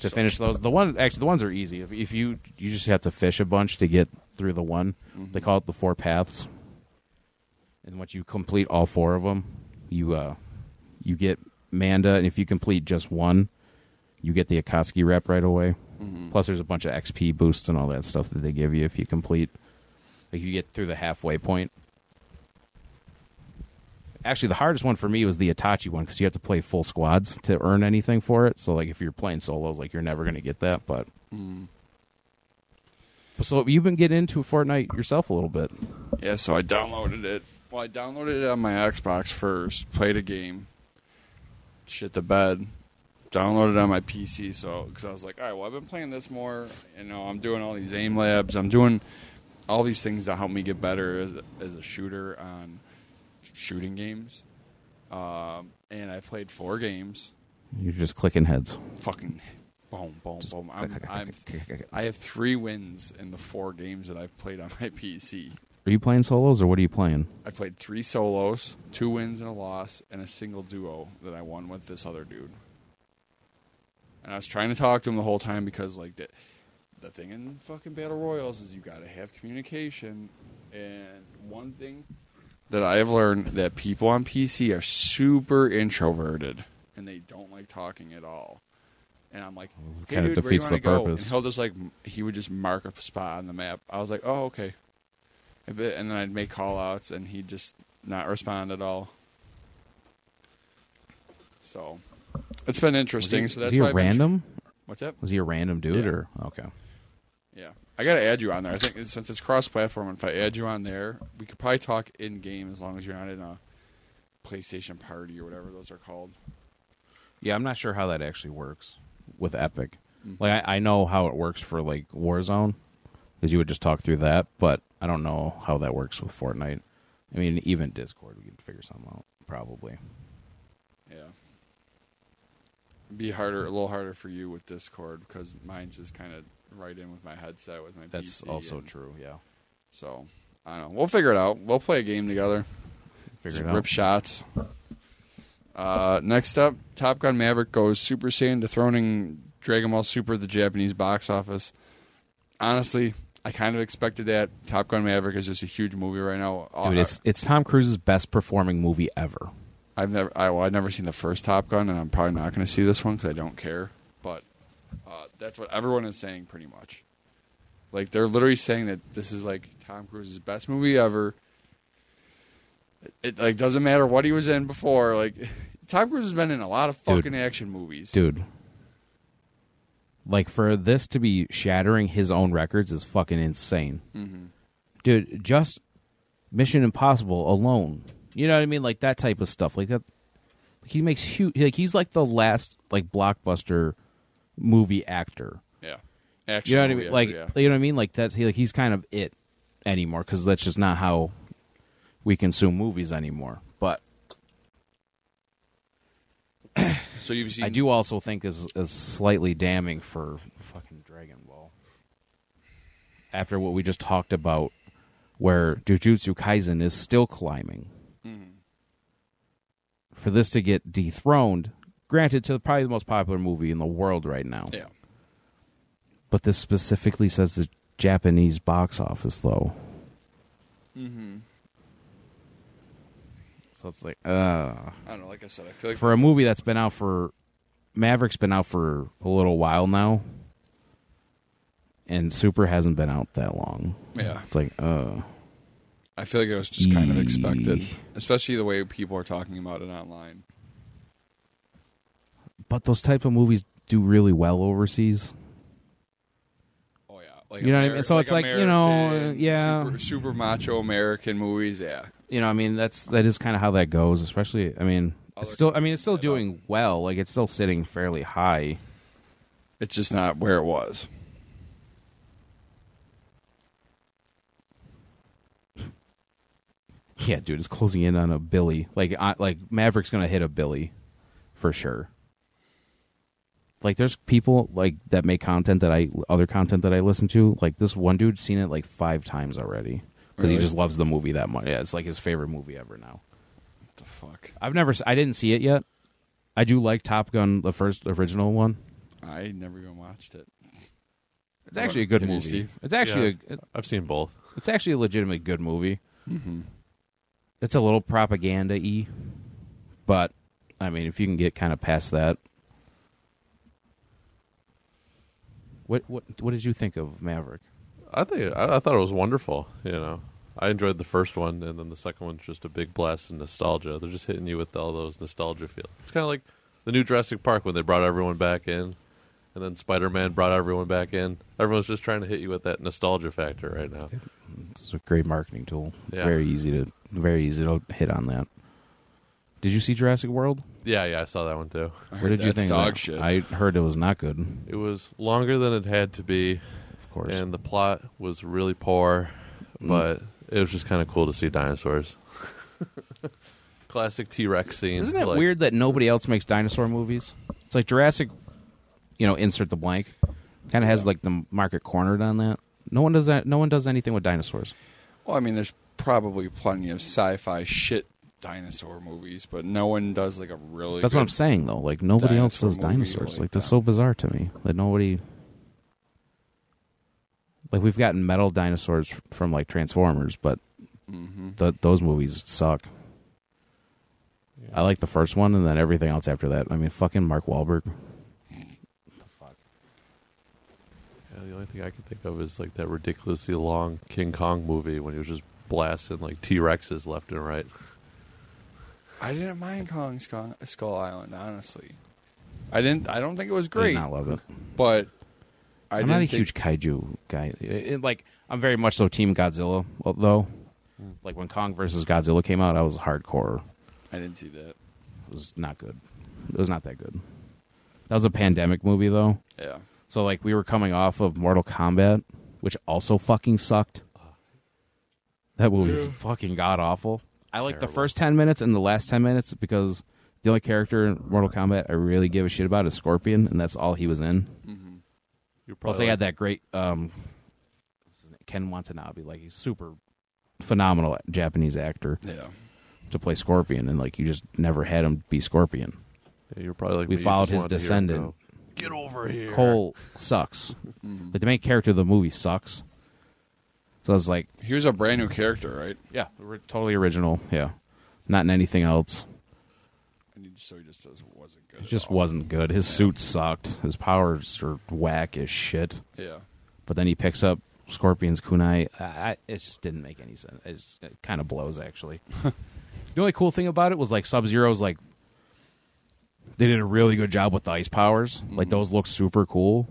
to So- finish those. The one actually, the ones are easy. If, if you you just have to fish a bunch to get through the one. Mm-hmm. They call it the four paths. And once you complete all four of them, you uh you get Manda, and if you complete just one, you get the Akatsuki rep right away. Mhm. Plus, there's a bunch of XP boosts and all that stuff that they give you if you complete. Like you get through the halfway point. Actually, the hardest one for me was the Itachi one because you have to play full squads to earn anything for it. So, like, if you're playing solos, like you're never going to get that. But Mhm. so you've been getting into Fortnite yourself a little bit. Yeah, so I downloaded it. Well, I downloaded it on my Xbox first, played a game, shit the bed, downloaded it on my PC. So because I was like, all right, well, I've been playing this more. You know, I'm doing all these aim labs. I'm doing all these things to help me get better as a, as a shooter on shooting games. Um, and I played four games. You're just clicking heads. Fucking boom, boom, Just boom. I'm, click, click, I'm, click. I have three wins in the four games that I've played on my PC. Are you playing solos or what are you playing? I played three solos, two wins and a loss, and a single duo that I won with this other dude. And I was trying to talk to him the whole time because, like, the, the thing in fucking battle royals is you got to have communication. And one thing that I have learned that people on PC are super introverted and they don't like talking at all. And I'm like, hey, kinda dude, where you defeats the go? purpose. And he'll just like he would just mark a spot on the map. I was like, oh okay. A bit, and then I'd make call outs and he'd just not respond at all. So it's been interesting. Was he, so that's was he why a I've been tr- random? What's up? Was he a random dude Yeah. or okay? Yeah, I gotta add you on there. I think since it's cross-platform, if I add you on there, we could probably talk in game as long as you're not in a PlayStation party or whatever those are called. Yeah, I'm not sure how that actually works with Epic. Mm. Like I, I know how it works for like Warzone because you would just talk through that, but I don't know how that works with Fortnite. I mean, even Discord, we can figure something out probably. Yeah, be harder, a little harder for you with Discord because mine's is kind of right in with my headset with my. That's PC also and- true. Yeah, So I don't know. We'll figure it out. We'll play a game together. figure Just it out. rip shots. Uh, next up, Top Gun Maverick goes Super Saiyan dethroning Dragon Ball Super at the Japanese box office. Honestly, I kind of expected that. Top Gun Maverick is just a huge movie right now. Dude, it's it's Tom Cruise's best performing movie ever. I've never, I, well, I've never seen the first Top Gun, and I'm probably not going to see this one because I don't care. But uh, that's what everyone is saying, pretty much. Like they're literally saying that this is like Tom Cruise's best movie ever. It, it, like doesn't matter what he was in before. Like *sighs* Tom Cruise has been in a lot of Dude. fucking action movies. Dude. Like for this to be shattering his own records is fucking insane. Mhm. Dude, just Mission Impossible alone. You know what I mean? Like that type of stuff. Like that he makes huge like he's like the last like blockbuster movie actor. Yeah, action. You know what I mean? Like yeah. you know what I mean? Like that's he, like he's kind of it anymore cuz that's just not how we consume movies anymore. But *clears throat* So you've seen? I do also think is is slightly damning for fucking Dragon Ball. After what we just talked about, where Jujutsu Kaisen is still climbing, Mhm. for this to get dethroned, granted to probably the most popular movie in the world right now, Yeah. but this specifically says the Japanese box office though. Mm-hmm. So it's like, uh, I don't know. Like I said, I feel like for a movie that's been out for Maverick's been out for a little while now, and Super hasn't been out that long. yeah, It's like, uh, I feel like it was just kind of expected, especially the way people are talking about it online. but those type of movies do really well overseas. Oh yeah, like You know what I mean? So it's like, you know, yeah. super, super macho American movies. Yeah, You know, I mean, that's that is kind of how that goes. Especially, I mean, it's still, I mean, it's still doing well. Like it's still sitting fairly high. it's just not where it was. *laughs* Yeah, dude, it's closing in on a Billy. Like, I, like Maverick's gonna hit a Billy for sure. Like, there's people like that make content that I other content that I listen to. Like this one dude's seen it like five times already because he Really? just loves the movie that much. Yeah, it's like his favorite movie ever now. What the fuck? I've never, s- I didn't see it yet. I do like Top Gun, the first original one. I never even watched it. It's actually a good Can you movie. see? It's actually Yeah. a, I've seen both. it's actually a legitimately good movie. Mm-hmm. It's a little propaganda y, but I mean, if you can get kind of past that, what what what did you think of Maverick? I think I, I thought it was wonderful. You know, I enjoyed the first one, and then the second one's just a big blast of nostalgia. They're just hitting you with all those nostalgia feels. It's kind of like the new Jurassic Park when they brought everyone back in, and then Spider Man brought everyone back in. Everyone's just trying to hit you with that nostalgia factor right now. It's a great marketing tool. It's Yeah. very easy to very easy to hit on that. Did you see Jurassic World? Yeah, yeah, I saw that one too. I What heard did you think? Dog that? shit. I heard it was not good. It was longer than it had to be, Of course. and the plot was really poor, Mm. but it was just kind of cool to see dinosaurs. *laughs* Classic T Rex scene. Isn't it like- weird that nobody else makes dinosaur movies? It's like Jurassic, you know, insert the blank. Kind of has like the market cornered on that. No one does that. No one does anything with dinosaurs. Well, I mean, there's probably plenty of sci-fi shit dinosaur movies, but no one does like a really. That's good, what I'm saying, though. Like nobody else dinosaur does movie dinosaurs. like Like that's that. so bizarre to me that nobody. Like we've gotten metal dinosaurs from like Transformers, but hmm th- those movies suck. I like the first one, and then everything else after that. I mean, fucking Mark Wahlberg. Yeah, the only thing I can think of is like that ridiculously long King Kong movie when he was just blasting like T Rexes left and right. I didn't mind Kong Skull, Skull Island, honestly. I didn't. I don't think it was I great, did not love it. but I I'm didn't a think, huge kaiju guy. It- it- like I'm very much so Team Godzilla, though. Hmm. Like when Kong versus Godzilla came out, I was hardcore. I didn't see that. It was not good. It was not that good. That was a pandemic movie, though. Yeah. So like we were coming off of Mortal Kombat, which also fucking sucked. That movie's fucking god awful. I like the first ten minutes and the last ten minutes because the only character in Mortal Kombat I really give a shit about is Scorpion, and that's all he was in. Mm-hmm. You're Plus, probably they like, had that great um, Ken Watanabe, like he's super phenomenal Japanese actor Yeah. to play Scorpion, and like you just never had him be Scorpion. yeah, you're probably like we me, followed his wanted to hear him descendant. Get over here. Cole sucks. *laughs* Like the main character of the movie sucks. So I was like, He was a brand new character, right? yeah, totally original. Yeah, not in anything else. And so he just does, good. It just all. wasn't good. His suit sucked. His powers are whack as shit. Yeah. But then he picks up Scorpion's kunai. I, I, it just didn't make any sense. It, just, it kind of blows, actually. *laughs* the only cool thing about it was like Sub Zero's like they did a really good job with the ice powers. Like mm-hmm. those look super cool,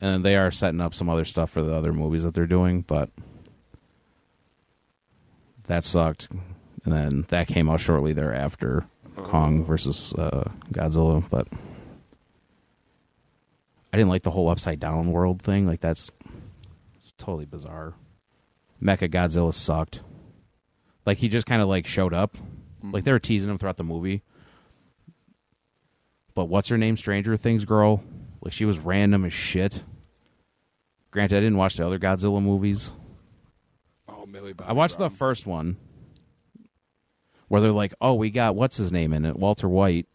and they are setting up some other stuff for the other movies that they're doing. But that sucked, and then that came out shortly thereafter. Kong versus uh, Godzilla, but I didn't like the whole upside down world thing. Like that's totally bizarre. Mecha Godzilla sucked. Like he just kind of like showed up. Like they were teasing him throughout the movie. But what's her name? Stranger Things girl. Like she was random as shit. Granted, I didn't watch the other Godzilla movies. Oh, Millie Bobby I watched the first one where they're like, "Oh, we got what's his name in it, Walter White,"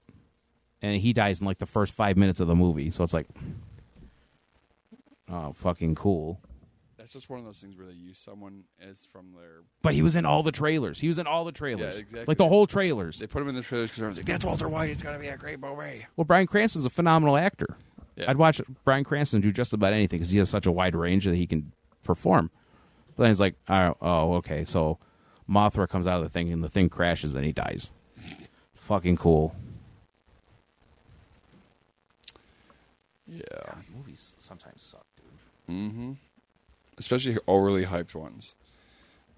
and he dies in like the first five minutes of the movie. So it's like, oh, fucking cool. That's just one of those things where they use someone as from their. But he was in all the trailers. He was in all the trailers. Yeah, exactly. Like the whole trailers. They put him in the trailers because everyone's like, "That's Walter White. It's gonna be a great movie." Well, Bryan Cranston's a phenomenal actor. Yeah. I'd watch Bryan Cranston do just about anything because he has such a wide range that he can perform. But then he's like, oh, oh, okay, so Mothra comes out of the thing and the thing crashes and he dies. Fucking cool. Yeah. movies sometimes suck, dude. Mm-hmm. Especially overly hyped ones.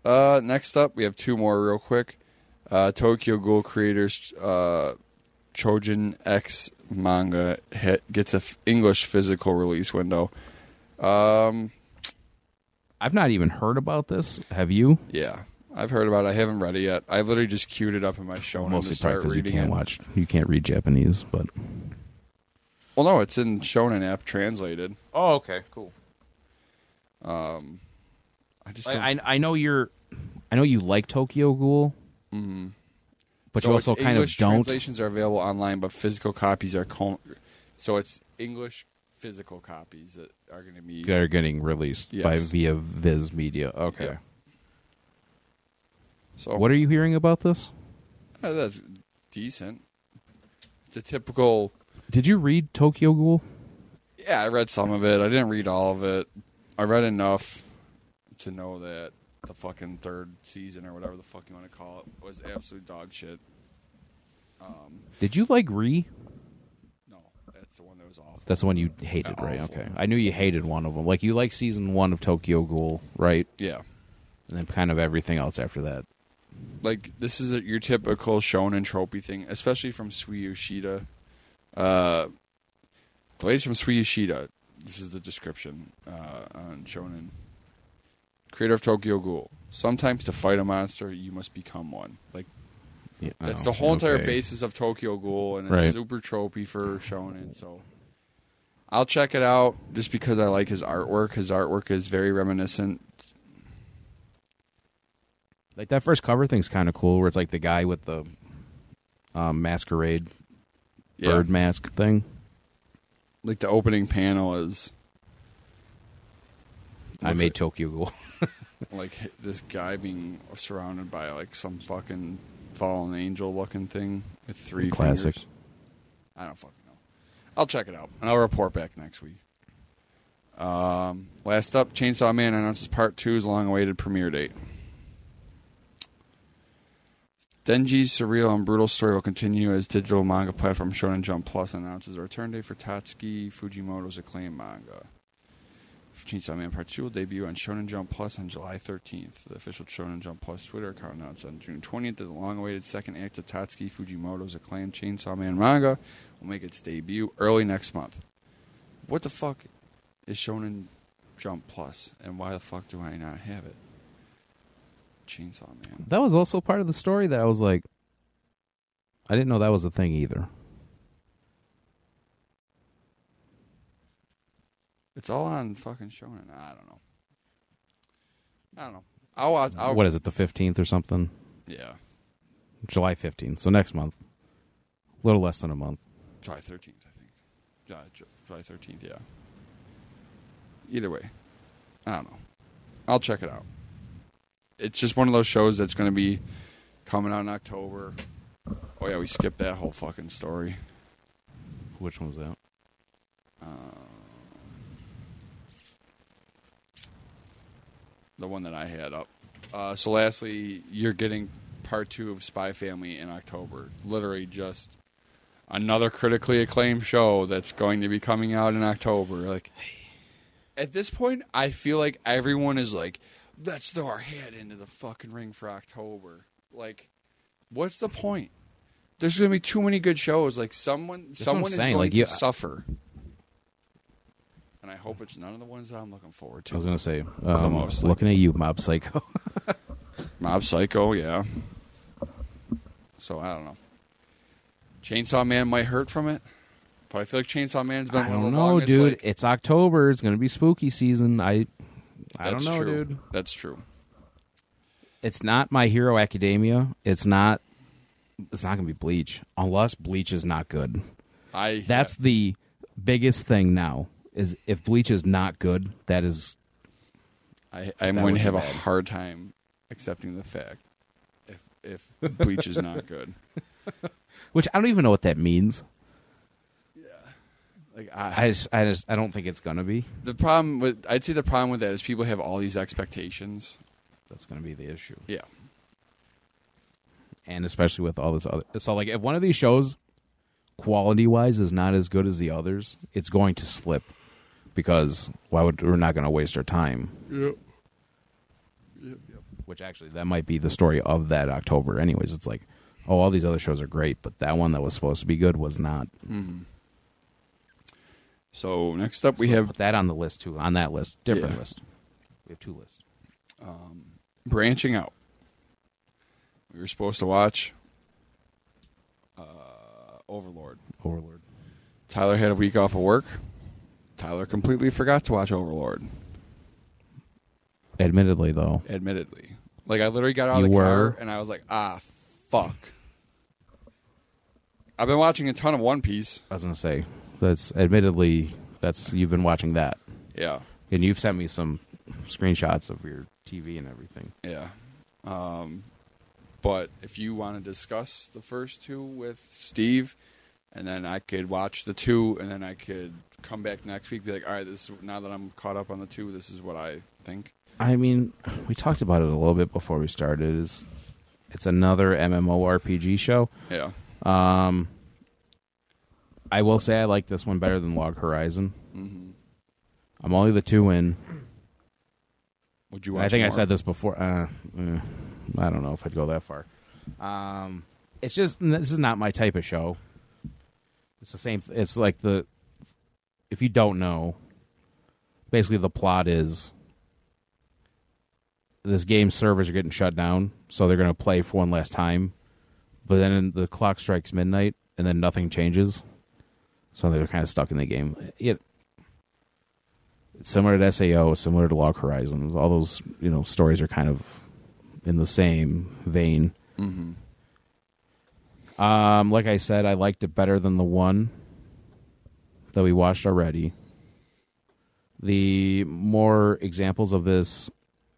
Uh, next up, we have two more real quick. Uh, Tokyo Ghoul creators uh, Chojin X manga hit, gets a f- English physical release window. Um, I've not even heard about this. Have you? yeah, I've heard about it. I haven't read it yet. I literally just queued it up in my show to Mostly start because you reading can't it. watch, you can't read Japanese. But Well, no, it's in Shonen app translated. oh, okay, cool. Um, I just I, don't, I I know you're, I know you like Tokyo Ghoul, Mm-hmm. but So you it's also kind English of don't. Translations are available online, but physical copies are con- so it's English physical copies that are going to be. that are getting released by Yes. via Viz Media. Okay. Yeah. So What are you hearing about this? uh, that's decent. It's a typical. Did you read Tokyo Ghoul? Yeah, I read some of it. I didn't read all of it. I read enough to know that the fucking third season or whatever the fuck you want to call it was absolute dog shit. Did you like Re? No, that's the one that was awful. That's the one you hated, right? Awful. Okay. I knew you hated one of them. Like you like season one of Tokyo Ghoul, right? yeah. And then kind of everything else after that. Like this is a, your typical shonen tropey thing, especially from Sui Yoshida. Uh, the latest from Sui Yoshida. This is the description uh, on shonen. Creator of Tokyo Ghoul. Sometimes to fight a monster, you must become one. Like Yeah, that's the whole entire okay. basis of Tokyo Ghoul, and it's Right. super tropey for shonen. So I'll check it out just because I like his artwork. His artwork is very reminiscent. Like that first cover thing's kind of cool, where it's like the guy with the um, masquerade Yeah. bird mask thing. Like the opening panel is I Looks made like- Tokyo Ghoul. *laughs* like this guy being surrounded by like some fucking fallen angel looking thing with three Classic. fingers. I don't fucking know. I'll check it out and I'll report back next week. Um, last up, Chainsaw Man announces part two's long-awaited premiere date. Denji's surreal and brutal story will continue as digital manga platform Shonen Jump Plus announces a return date for Tatsuki Fujimoto's acclaimed manga. Chainsaw Man Part 2 will debut on Shonen Jump Plus on July 13th. The official Shonen Jump Plus Twitter account announced on June 20th that the long-awaited second act of Tatsuki Fujimoto's acclaimed Chainsaw Man manga will make its debut early next month. What the fuck is Shonen Jump Plus, and why the fuck do I not have it? Chainsaw Man. That was also part of the story that I was like, I didn't know that was a thing either. It's all on fucking Shonen. I don't know. I don't know. I'll watch. I'll, what is it, the 15th or something? Yeah, July 15th. So next month. A little less than a month. July 13th, I think. July, July 13th, yeah. Either way, I don't know. I'll check it out. It's just one of those shows that's going to be coming out in October. Oh, yeah, we skipped that whole fucking story. Which one was that? The one that I had up. Uh, so, lastly, you're getting part two of Spy Family in October. Literally just another critically acclaimed show that's going to be coming out in October. Like, at this point, I feel like everyone is like, let's throw our head into the fucking ring for October. Like, what's the point? There's going to be too many good shows. Like, someone, what someone is saying, going like, to you- suffer. And I hope it's none of the ones that I'm looking forward to. I was going to say, um, most, looking at you, Mob Psycho. *laughs* Mob Psycho, yeah. So I don't know. Chainsaw Man might hurt from it, but I feel like Chainsaw Man's been I one of don't the know, longest. dude. like- It's October. It's going to be spooky season. I I don't That's know, true. dude. That's true. It's not My Hero Academia. It's not. It's not going to be Bleach unless Bleach is not good. I That's the biggest thing now. Is if Bleach is not good, that is I, I'm That going to be have a hard time accepting the fact if if Bleach is not good. *laughs* which I don't even know what that means. Like I, I just, I just, I don't think it's gonna be. the problem with I'd say the problem with that is people have all these expectations. That's gonna be the issue, Yeah, and especially with all this other. So, like, if one of these shows, quality wise, is not as good as the others, it's going to slip because why would we're not going to waste our time? Yep. Which actually, that might be the story of that October. Anyways, it's like, oh, all these other shows are great, but that one that was supposed to be good was not. Mm-hmm. So next up we have Put that on the list too. On that list, different Yeah. list. We have two lists. Um, branching out. We were supposed to watch uh, Overlord. Overlord. Tyler had a week off of work. Tyler completely forgot to watch Overlord. Admittedly, though, Admittedly, like I literally got out of You the were? car and I was like, "Ah, fuck." I've been watching a ton of One Piece. I was gonna say that's admittedly that's you've been watching that, Yeah, and you've sent me some screenshots of your TV and everything. yeah. Um, but if you want to discuss the first two with Steve, and then I could watch the two, and then I could come back next week, be like, "All right, this is, now that I'm caught up on the two, this is what I think." I mean, we talked about it a little bit before we started. Is it's another MMORPG show. Yeah. Um, I will say I like this one better than Log Horizon. Mm-hmm. I'm only the two in. Would you? Watch I think I said this before. Uh, eh, I don't know if I'd go that far. Um, it's just this is not my type of show. It's the same. It's like the if you don't know, basically the plot is this game servers are getting shut down, so they're going to play for one last time. But then the clock strikes midnight, and then nothing changes, so they're kind of stuck in the game. It, it's similar to SAO, similar to Log Horizons. All those you know stories are kind of in the same vein. Mm-hmm. Um, like I said, I liked it better than the one that we watched already. The more examples of this,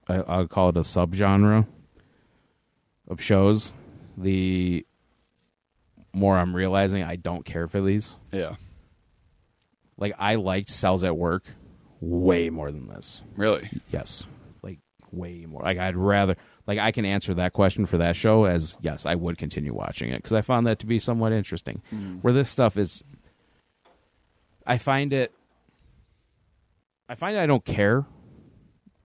I, I'll call it a subgenre of shows. The more I'm realizing I don't care for these. Yeah. Like I liked Cells at Work way more than this. Really? Yes, like way more. Like I'd rather like I can answer that question for that show as yes, I would continue watching it because I found that to be somewhat interesting. Where this stuff is, I find it. I find I don't care.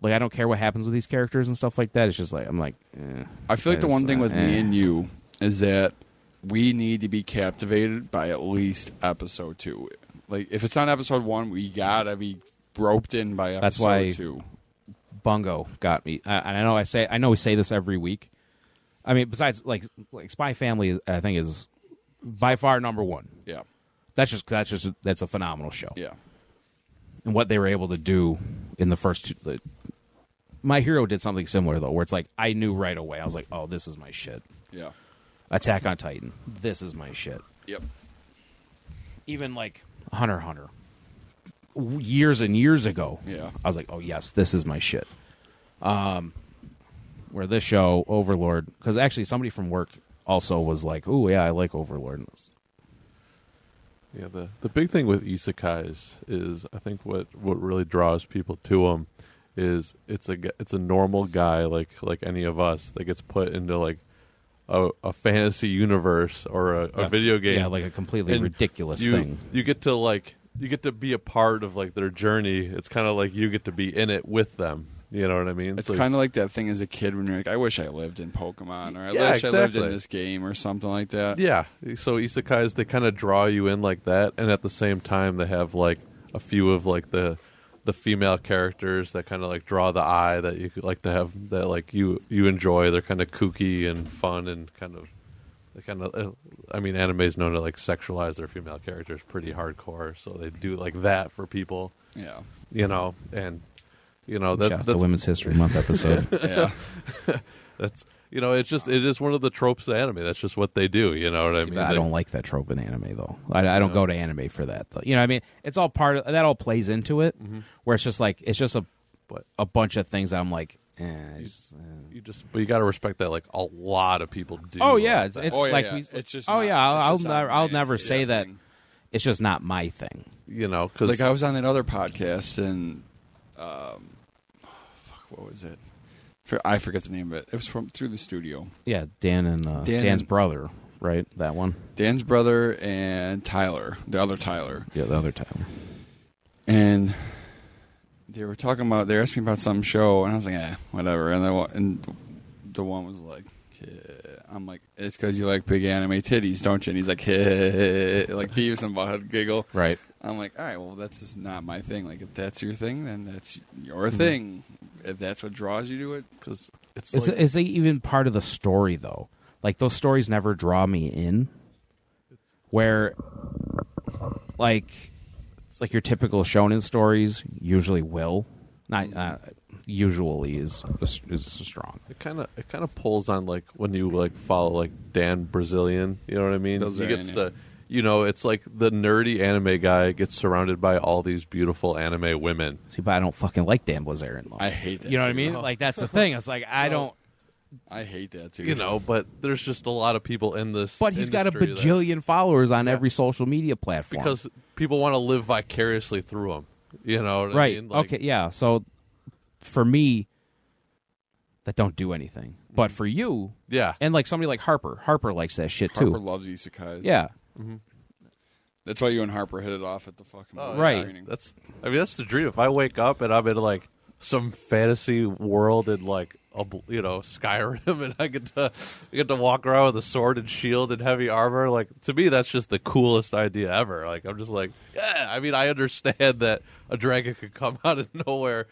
Like I don't care what happens with these characters and stuff like that. It's just like I'm like. Eh, I feel like the one thing with eh. me and you is that we need to be captivated by at least episode two. Like if it's on episode one, we gotta be roped in by episode That's why- two. Bungo got me, uh, and I know I say I know we say this every week. I mean, besides like like Spy Family, I think is by far number one. Yeah. That's just that's just that's a phenomenal show. Yeah. and what they were able to do in the first two. The, my hero did something similar though, where it's like I knew right away. I was like, "Oh, this is my shit." Yeah. Attack on Titan, this is my shit. Yep. Even like Hunter Hunter, years and years ago, Yeah. I was like, "Oh yes, this is my shit." Um, where this show Overlord, because actually somebody from work also was like, "Oh yeah, I like Overlord." Yeah, the the big thing with isekais is I think what what really draws people to them is it's a it's a normal guy like like any of us that gets put into like a, a fantasy universe or a, a Yeah. video game. Yeah, like a completely And ridiculous you, thing. You get to like you get to be a part of like their journey. It's kind of like you get to be in it with them. You know what I mean? It's So- kind of like that thing as a kid when you're like, I wish I lived in Pokemon, or I Yeah, wish I lived in this game, or something like that. Yeah. So isekais they kind of draw you in like that, and at the same time they have like a few of like the the female characters that kind of like draw the eye that you like to have that like you you enjoy. They're kind of kooky and fun and kind of they kind of. Uh, I mean, anime is known to like sexualize their female characters pretty hardcore, so they do like that for people, Yeah. you know, and you know that Shout out that's to Women's History Month episode. *laughs* Yeah. *laughs* that's you know it's just it is one of the tropes of anime. That's just what they do. You know what I mean? I They- don't like that trope in anime though. I, I don't go to anime for that though. You know, what I mean, it's all part of that. All plays into it, where it's just like it's just a But- a bunch of things that I'm like, eh, I just, eh. You just, but you got to respect that. Like a lot of people do. Oh yeah, like it's, it's Oh, yeah, like yeah. we. It's just oh not- yeah, I'll I'll never, I'll never say that. thing. It's just not my thing. you know, because Like I was on that other podcast and, um, fuck, what was it? For, I forget the name of it. It was from through the studio. Yeah, Dan and uh, Dan Dan's and- brother, right? That one. Dan's brother and Tyler, the other Tyler, Yeah, the other Tyler. and they were talking about. They were asking me about some show, and I was like, "eh, whatever." And the one, and the one was like, "Yeah." "I'm like, it's because you like big anime titties, don't you?" And he's like, *laughs* like Beavis and Butthead giggle. Right. I'm like, all right, well, that's just not my thing. Like, if that's your thing, then that's your thing. If that's what draws you to it, because it's Is like, is it even part of the story though? Like those stories never draw me in. Where, like, it's like your typical shonen stories usually will, not uh, usually is is strong. it kind of it kind of pulls on like when you like follow like Dan Bilzerian. You know what I mean? Those he are gets the, you know, it's like the nerdy anime guy gets surrounded by all these beautiful anime women. See, but I don't fucking like Dan Bilzerian though. I hate that. you know what I mean? Like that's the *laughs* thing. It's like I don't. I hate that too. You know, but there's just a lot of people in this. But he's got a industry that- bajillion followers on Yeah. every social media platform. because people want to live vicariously through him. You know, what I right mean? Like, okay yeah so for me that don't do anything but mm. for you Yeah, and like somebody like harper harper likes that shit Harper too Harper loves isekais. yeah that's why you and Harper hit it off at the fucking Oh, Right. screening. That's I mean that's the dream. If I wake up and I'm in like some fantasy world and like a you know Skyrim, *laughs* and I get to I get to walk around with a sword and shield and heavy armor. Like to me, that's just the coolest idea ever. Like I'm just like, yeah. I mean, I understand *laughs* that a dragon could come *laughs* out of nowhere,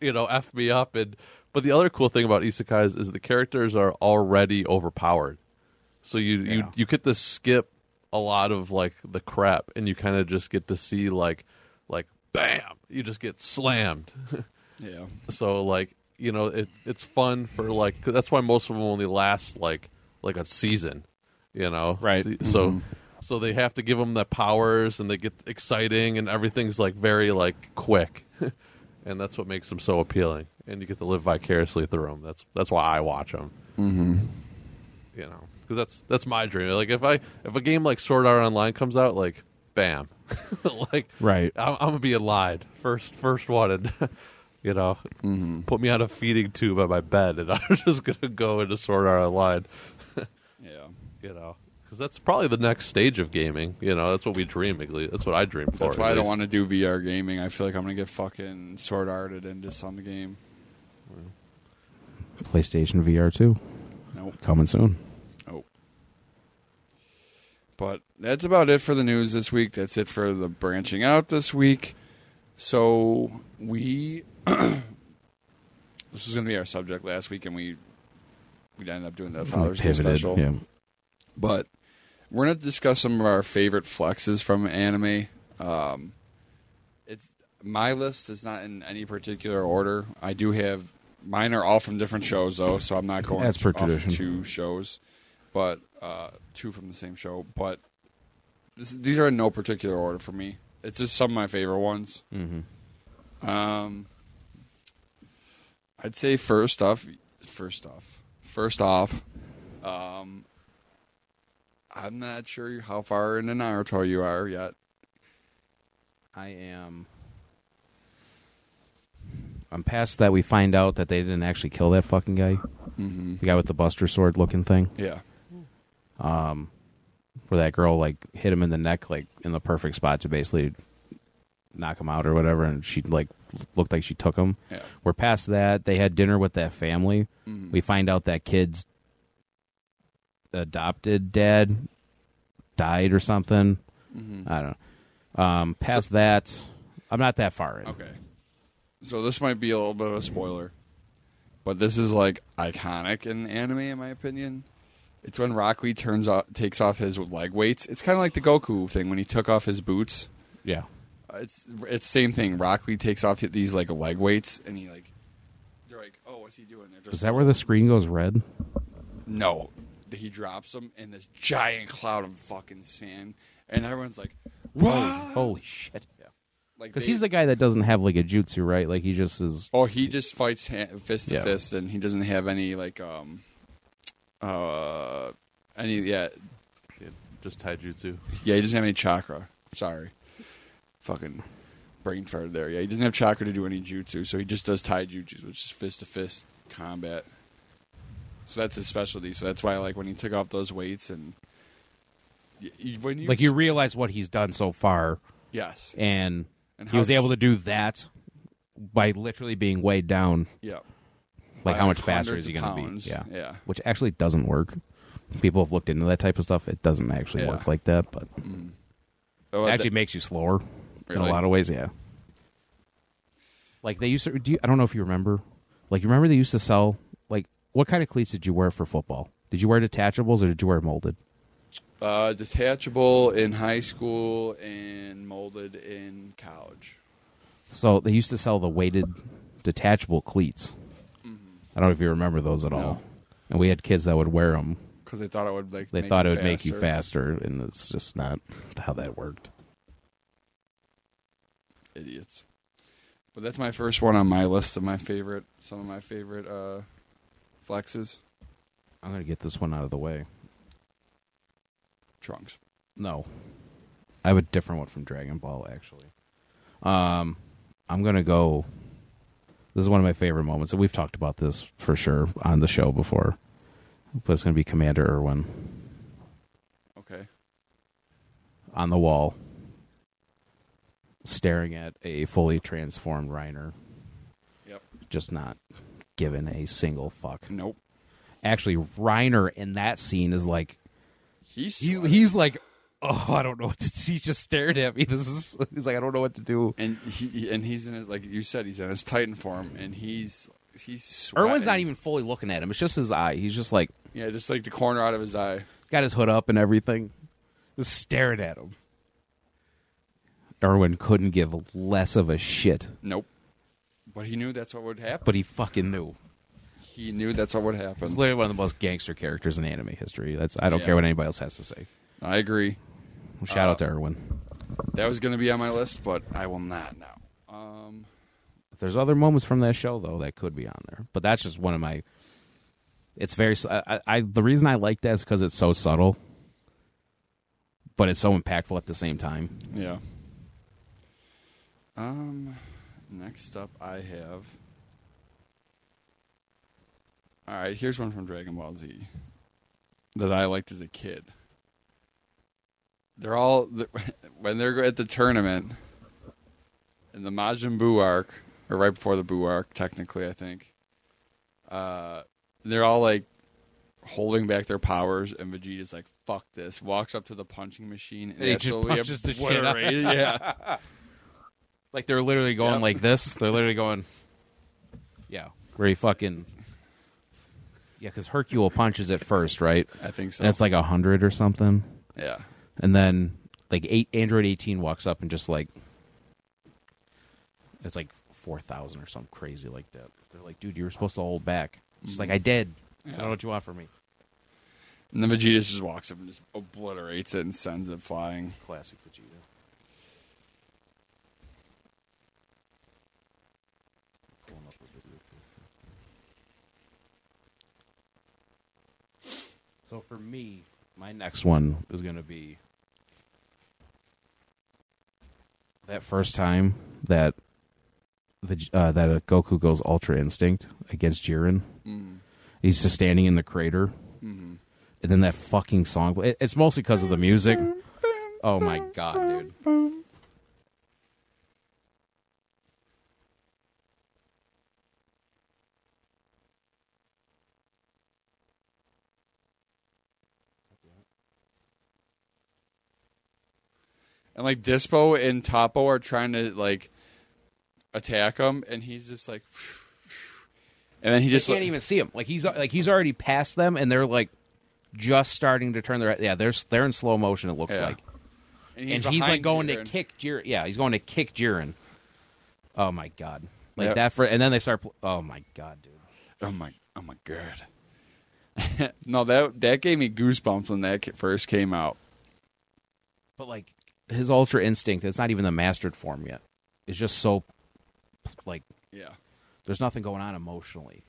you know, f me up, and but the other cool thing about isekais is the characters are already overpowered, so you you you get to skip a lot of like the crap, and you kind of just get to see like like bam, you just get slammed. *laughs* Yeah. so like you know it it's fun for like 'cause that's why most of them only last like like a season you know Right. So so they have to give them the powers and they get exciting and everything's like very like quick *laughs* and that's what makes them so appealing and you get to live vicariously through them that's that's why i watch them Mm-hmm. you know because that's that's my dream like if i if a game like sword art online comes out like bam *laughs* like Right. I'm, I'm gonna be in line first first one and *laughs* you know Mm-hmm. put me on a feeding tube at my bed and *laughs* i'm just gonna go into sword art online Yeah. you know because that's probably the next stage of gaming you know that's what we dream at least. that's what i dream for That's why I don't want to do VR gaming. I feel like I'm gonna get fucking sword arted into some game. PlayStation VR 2 Nope. coming soon. But that's about it for the news this week. That's it for the branching out this week. So we *clears throat* this was gonna be our subject last week, and we we ended up doing the Father's Day special. Yeah. but we're going to discuss some of our favorite flexes from anime. Um, it's my list is not in any particular order. I do have mine are all from different shows though, so I'm not going As per tradition. two shows, but uh, two from the same show. But this, these are in no particular order for me. It's just some of my favorite ones. Mm-hmm. Um, I'd say first off, first off, first off, um, I'm not sure how far into Naruto you are yet. I am. I'm past that. We find out that they didn't actually kill that fucking guy, Mm-hmm. the guy with the Buster Sword looking thing. Yeah, Um, where that girl like hit him in the neck, like in the perfect spot to basically knock him out or whatever, and she like looked like she took him. yeah, We're past that. They had dinner with that family. Mhm. We find out that kid's adopted dad died or something. Mhm. I don't know. Um, past that, I'm not that far in. Okay, so this might be a little bit of a spoiler, but this is like iconic in anime, in my opinion. It's when Rock Lee turns off, takes off his leg weights. It's kind of like the Goku thing when he took off his boots. Yeah. Uh, It's it's same thing. Rock Lee takes off these like leg weights, and he like they're like, oh, what's he doing? They're just Is that where the screen goes red? no. He drops them in this giant cloud of fucking sand, and everyone's like, what? Holy shit! Like Because he's the guy that doesn't have like a jutsu, right? Like he just is. oh, he just fights hand, fist to Yeah. fist, and he doesn't have any like um uh any yeah Yeah, just taijutsu yeah he doesn't have any chakra. Sorry, fucking brain fart there. Yeah, he doesn't have chakra to do any jutsu, so he just does taijutsu, which is fist to fist combat. So that's his specialty. So that's why, like, when he took off those weights and y- y- when you Like you realize what he's done so far, yes, and, And he was how- able to do that by literally being weighed down. yeah, Like how much faster is he going to be? Yeah. yeah. Which actually doesn't work. People have looked into that type of stuff. It doesn't actually Yeah. work like that, but Oh, it that- actually makes you slower in a lot of ways. Yeah. Like they used to. Do you, I don't know if you remember. Like you remember they used to sell like what kind of cleats did you wear for football? Did you wear detachables or did you wear molded? uh, detachable in high school and molded in college. So they used to sell the weighted detachable cleats. I don't know if you remember those at all. And we had kids that would wear them. Because they thought it would like They make thought it would make you faster. faster, and it's just not how that worked. idiots. But that's my first one on my list of my favorite, some of my favorite uh, flexes. I'm gonna get this one out of the way. Trunks. No, I have a different one from Dragon Ball actually. Um, I'm gonna go. This is one of my favorite moments, and we've talked about this for sure on the show before. But it's gonna be Commander Erwin Okay. on the wall, staring at a fully transformed Reiner. Yep. Just not given a single fuck. Nope. Actually, Reiner in that scene is like He's he, he's like, oh, I don't know what to. do. *laughs* He's just staring at me. This is he's like, I don't know what to do. and he and he's in his like you said he's in his Titan form and he's he's Erwin's not even fully looking at him. It's just his eye. He's just like yeah just like the corner out of his eye. got his hood up and everything, just staring at him. Erwin couldn't give less of a shit, Nope. But he knew that's what would happen. but he fucking knew. he knew that's what would happen. He's literally one of the most gangster characters in anime history. That's I don't Yeah. care what anybody else has to say. I agree. Shout out to Erwin. That was going to be on my list, but I will not now. Um, There's other moments from that show though that could be on there, but that's just one of my. It's very. I the reason I like that is because it's so subtle, but it's so impactful at the same time. yeah. Um, next up, I have. All right, here's one from Dragon Ball Z that I liked as a kid. They're all *laughs* when they're at the tournament in the Majin Buu arc, or right before the Buu arc, technically, I think. Uh, they're all like holding back their powers, and Vegeta's like, "Fuck this!" Walks up to the punching machine and And he just absolutely punches the shit out. Yeah, *laughs* Like they're literally going Yep. like this. They're literally going. Yeah, where he fucking. Yeah, because Hercule punches it first, right? I think so. And it's like a hundred or something, yeah, and then like eight Android eighteen walks up and just like. It's like four thousand or something crazy like that. They're like, dude, you were supposed to hold back. She's like, I did. I don't know what you want from me. and then Vegeta just walks up and just obliterates it and sends it flying. Classic Vegeta. Pulling up a video. So for me, my next one is going to be that first time that Veg- uh, that uh, Goku goes Ultra Instinct against Jiren. Mm. He's just standing in the crater, Mm-hmm. and then that fucking song. it- It's mostly because of the music. Oh my god, dude! And like Dyspo and Toppo are trying to like attack him, and he's just like, *sighs* and then he They just can't like, even see him. Like he's like he's already past them, and they're like just starting to turn their yeah. They're they're in slow motion. It looks Yeah. like, and and he's like going Jiren. to kick Jiren. Yeah, he's going to kick Jiren. Oh my god! Like Yep. that for, and then they start. Pl- oh my god, dude! Oh my, oh my god. *laughs* no, that that gave me goosebumps when that first came out. But like his Ultra Instinct, it's not even the mastered form yet. It's just so like Yeah, there's nothing going on emotionally.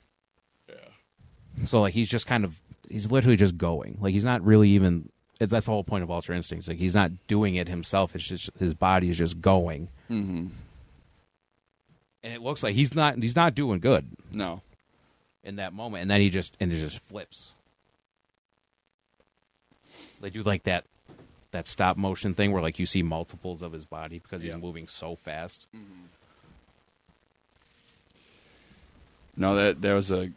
yeah, So like he's just kind of he's literally just going. Like he's not really even. That's the whole point of Ultra Instincts. Like he's not doing it himself. It's just his body is just going, mm-hmm. and it looks like he's not he's not doing good No, in that moment. And then he just and it just flips. They do like that that stop motion thing where like you see multiples of his body because he's Yeah. moving so fast. no, that that was a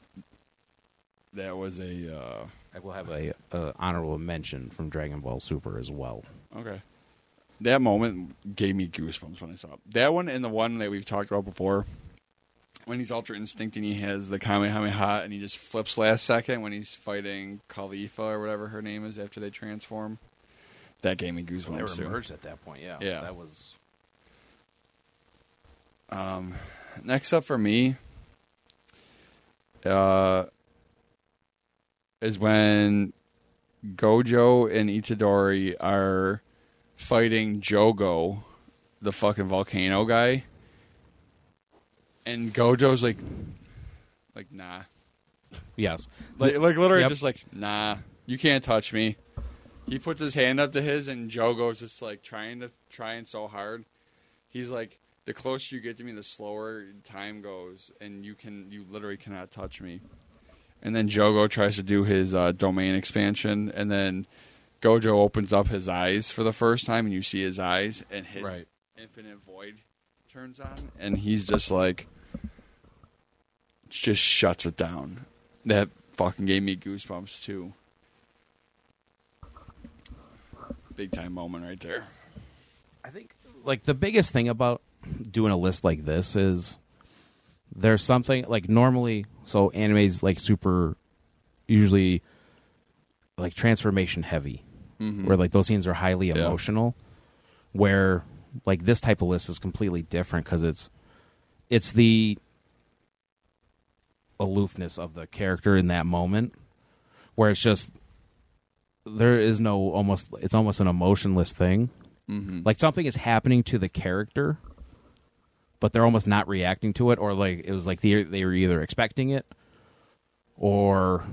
that was a uh, I will have a, a honorable mention from Dragon Ball Super as well. Okay. That moment gave me goosebumps when I saw it. That one and the one that we've talked about before, when he's Ultra Instinct and he has the Kamehameha and he just flips last second when he's fighting Khalifa or whatever her name is after they transform. That gave me They goosebumps were too. merged at that point. Yeah, Yeah. that was Um, next up for me, uh, is when Gojo and Itadori are fighting Jogo, the fucking volcano guy, and Gojo's like, like nah, yes. like, like literally Yep. just like nah, you can't touch me. He puts his hand up to his, and Jogo's just like trying to trying so hard. He's like, the closer you get to me, the slower time goes, and you can you literally cannot touch me. And then Jogo tries to do his uh, domain expansion, and then Gojo opens up his eyes for the first time, and you see his eyes, and his Right. infinite void turns on, and he's just like just shuts it down. That fucking gave me goosebumps too. Big time moment right there. I think like the biggest thing about doing a list like this is there's something like normally so anime's like super usually like transformation heavy mm-hmm. where like those scenes are highly Yeah. emotional where like this type of list is completely different because it's it's the aloofness of the character in that moment where it's just there is no almost it's almost an emotionless thing. Like something is happening to the character but they're almost not reacting to it or like it was like they, they were either expecting it or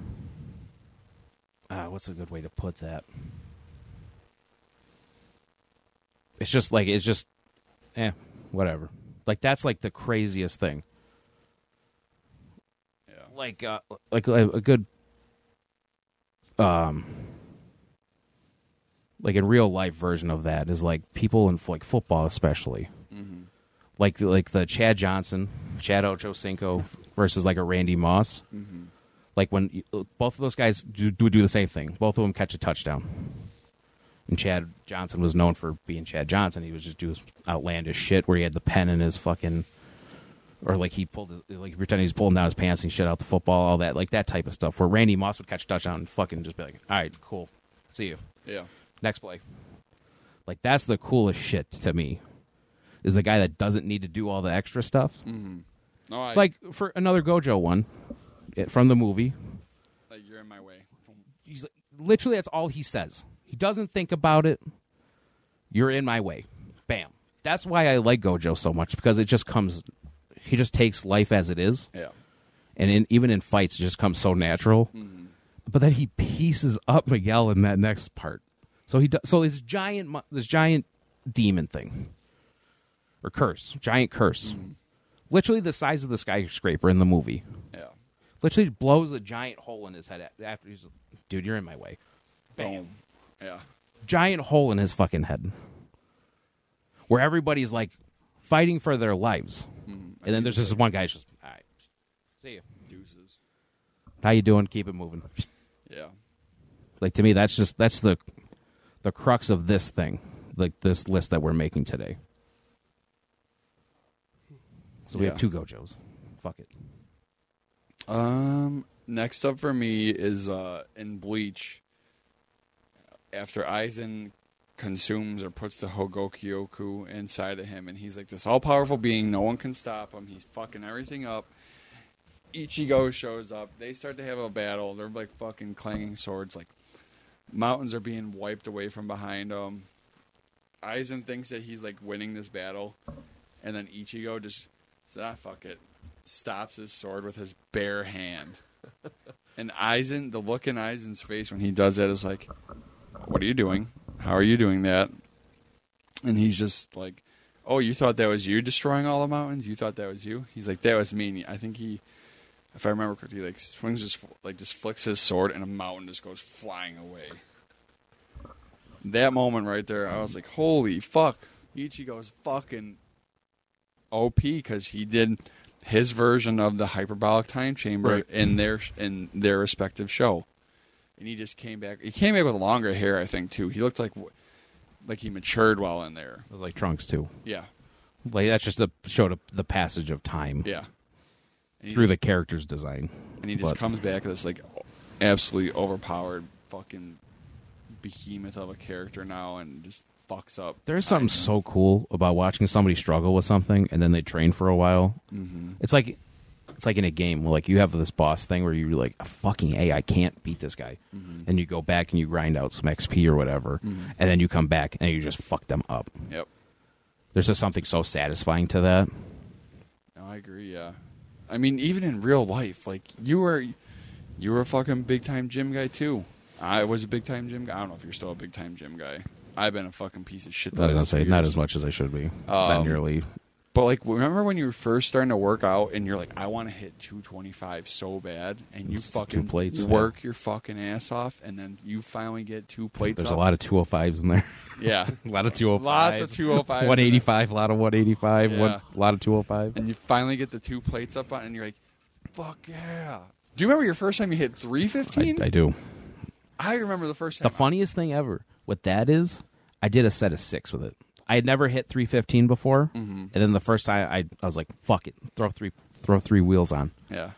uh, what's a good way to put that? It's just like it's just eh whatever. Like that's like the craziest thing. Yeah. like uh, like a, a good um like in real life version of that is like people in like football especially. Mm-hmm. Like like the Chad Johnson Chad Ochocinco versus like a Randy Moss. Mm-hmm. Like when uh, both of those guys do, do do the same thing. Both of them catch a touchdown. And Chad Johnson was known for being Chad Johnson. He was just do outlandish shit where he had the pen in his fucking or like he pulled his, like he pretended he's pulling down his pants and shit out the football, all that, like that type of stuff. Where Randy Moss would catch a touchdown and fucking just be like, "All right, cool, see you Yeah. Next play." Like that's the coolest shit to me. Is the guy that doesn't need to do all the extra stuff. Mm-hmm. No, I It's like for another Gojo one it, from the movie. like you're in my way. He's like, literally that's all he says. He doesn't think about it. You're in my way. Bam. That's why I like Gojo so much because it just comes. He just takes life as it is. Yeah. and in, even in fights, it just comes so natural. Mm-hmm. But then he pieces up Miguel in that next part. So he so this giant this giant demon thing or curse, giant curse, mm-hmm. literally the size of the skyscraper in the movie. Yeah. Literally blows a giant hole in his head after he's dude, you're in my way. Bam. Boom. Yeah. Giant hole in his fucking head. Where everybody's like fighting for their lives. Mm-hmm. And then there's just one guy who's just all right. See you. Deuces. How you doing? Keep it moving. Yeah. Like to me, that's just that's the the crux of this thing, like this list that we're making today. So we Yeah. have two Gojos. Fuck it. Um. Next up for me is uh in Bleach. After Aizen consumes or puts the Hogokyoku inside of him, and he's like this all-powerful being, no one can stop him. He's fucking everything up. Ichigo shows up. They start to have a battle. They're like fucking clanging swords. Like mountains are being wiped away from behind him. Aizen thinks that he's like winning this battle, and then Ichigo just says, "Ah, fuck it," stops his sword with his bare hand. *laughs* and Aizen, the look in Aizen's face when he does that is like, "What are you doing? How are you doing that?" And he's just like, "Oh, you thought that was you destroying all the mountains? You thought that was you?" He's like, "That was me." And I think he, if I remember correctly, like swings just like just flicks his sword, and a mountain just goes flying away. That moment right there, I was like, "Holy fuck!" Ichigo's fucking OP because he did his version of the hyperbolic time chamber Right. in their in their respective show, and he just came back. He came back with longer hair, I think, too. He looked like like he matured while in there. It was like Trunks too. Yeah, Like that's just a showed the passage of time yeah. Through the character's design. and he just but- comes back as like absolutely overpowered fucking behemoth of a character now, and just fucks up. There's something so cool about watching somebody struggle with something and then they train for a while. Mhm. It's like it's like in a game where like you have this boss thing where you're like fucking a I can't beat this guy, Mm-hmm. and you go back and you grind out some XP or whatever, and then you come back and you just fuck them up. Yep. There's just something so satisfying to that. No, I agree. Yeah, I mean, even in real life, like you were, you were a fucking big time gym guy too. I was a big time gym guy. I don't know if you're still a big time gym guy. I've been a fucking piece of shit. I was gonna say two not as much as I should be. not Um, nearly. But like, remember when you were first starting to work out and you're like, I want to hit 225 so bad, and you It's fucking plates, work your fucking ass off, and then you finally get two plates. There's up. Oh *laughs* *laughs* a lot of 205s in there. yeah, a lot of 205s. Lots of 205s in there. 185. A lot of 185. Yeah. One, a lot of 205. and you finally get the two plates up on, and you're like, Fuck yeah. Do you remember your first time you hit 315? I do. I remember the first time. The funniest thing ever with that is, I did a set of six with it. I had never hit 315 before, Mm-hmm. and then the first time I, I was like, "Fuck it, throw three, throw three wheels on." yeah.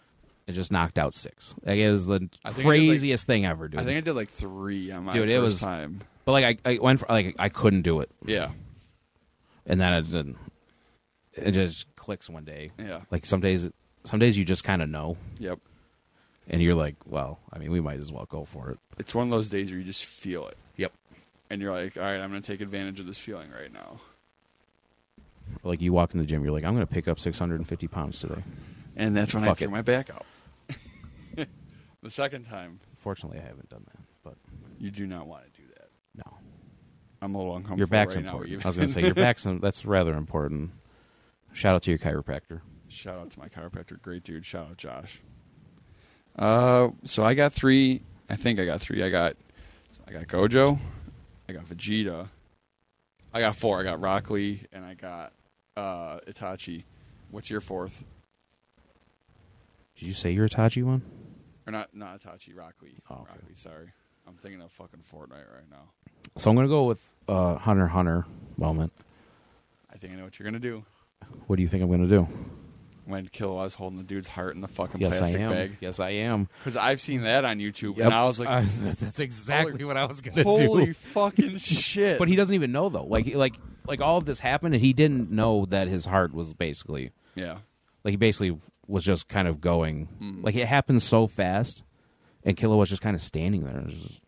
It just knocked out six. Like, it was the I like- craziest thing ever, dude. I think I did like three on my Dude, first it was- time. but like, I, I went for like I couldn't do it, Yeah. and then it didn't. It just clicks one day. Yeah. Like some days, some days you just kind of know, Yep. and you're like, "Well, I mean, we might as well go for it." It's one of those days where you just feel it. And you're like, all right, I'm going to take advantage of this feeling right now. Like you walk in the gym, you're like, "I'm going to pick up 650 pounds today." And that's when I Fuck threw it. my back out. *laughs* the second time, Fortunately, I haven't done that, but you do not want to do that. no. I'm a little uncomfortable Your back's right now. important. even. I was going to say your *laughs* back's that's rather important. Shout out to your chiropractor. Shout out to my chiropractor, great dude. Shout out Josh. Uh, so I got three. I think I got three. I got, I got Gojo, I got Vegeta, I got four. I got Rock Lee, and I got uh, Itachi. What's your fourth? Did you say your Itachi one? Or not? Not Itachi. Rock Lee. Oh, okay. Rock Lee. Sorry, I'm thinking of fucking Fortnite right now. So I'm going to go with uh, Hunter Hunter moment. I think I know what you're gonna do. What do you think I'm going to do? When Killua's holding the dude's heart in the fucking Yes, I plastic am. bag. Yes, I am. Because I've seen that on YouTube, Yep. and *laughs* I was like, that's exactly what I was going to "Holy do. fucking *laughs* shit!" But he doesn't even know though. Like like like all of this happened, and he didn't know that his heart was basically yeah, like he basically was just kind of going Hmm. like it happened so fast, and Killua was just kind of standing there. It was just-.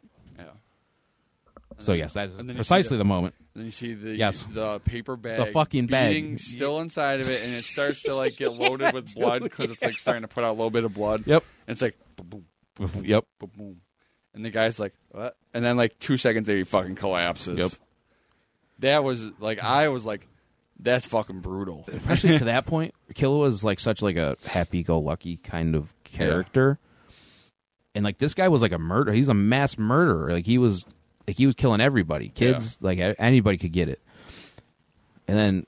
So yes, that is And then you see precisely the- the moment. Then you see the Yes. the paper bag, the fucking bag. still inside of it, and it starts to like get *laughs* loaded with blood because it's like starting to put out a little bit of blood. Yep. And it's like boom, boom, Yep. boom, boom, and the guy's like, "What?" And then like two seconds later, he fucking collapses. Yep. That was like I was like, "That's fucking brutal." especially to that *laughs* point, Killua was like such like a happy-go-lucky kind of character, and like this guy was like a murder. He's a mass murderer. Like he was, like he was killing everybody, kids, like anybody could get it. And then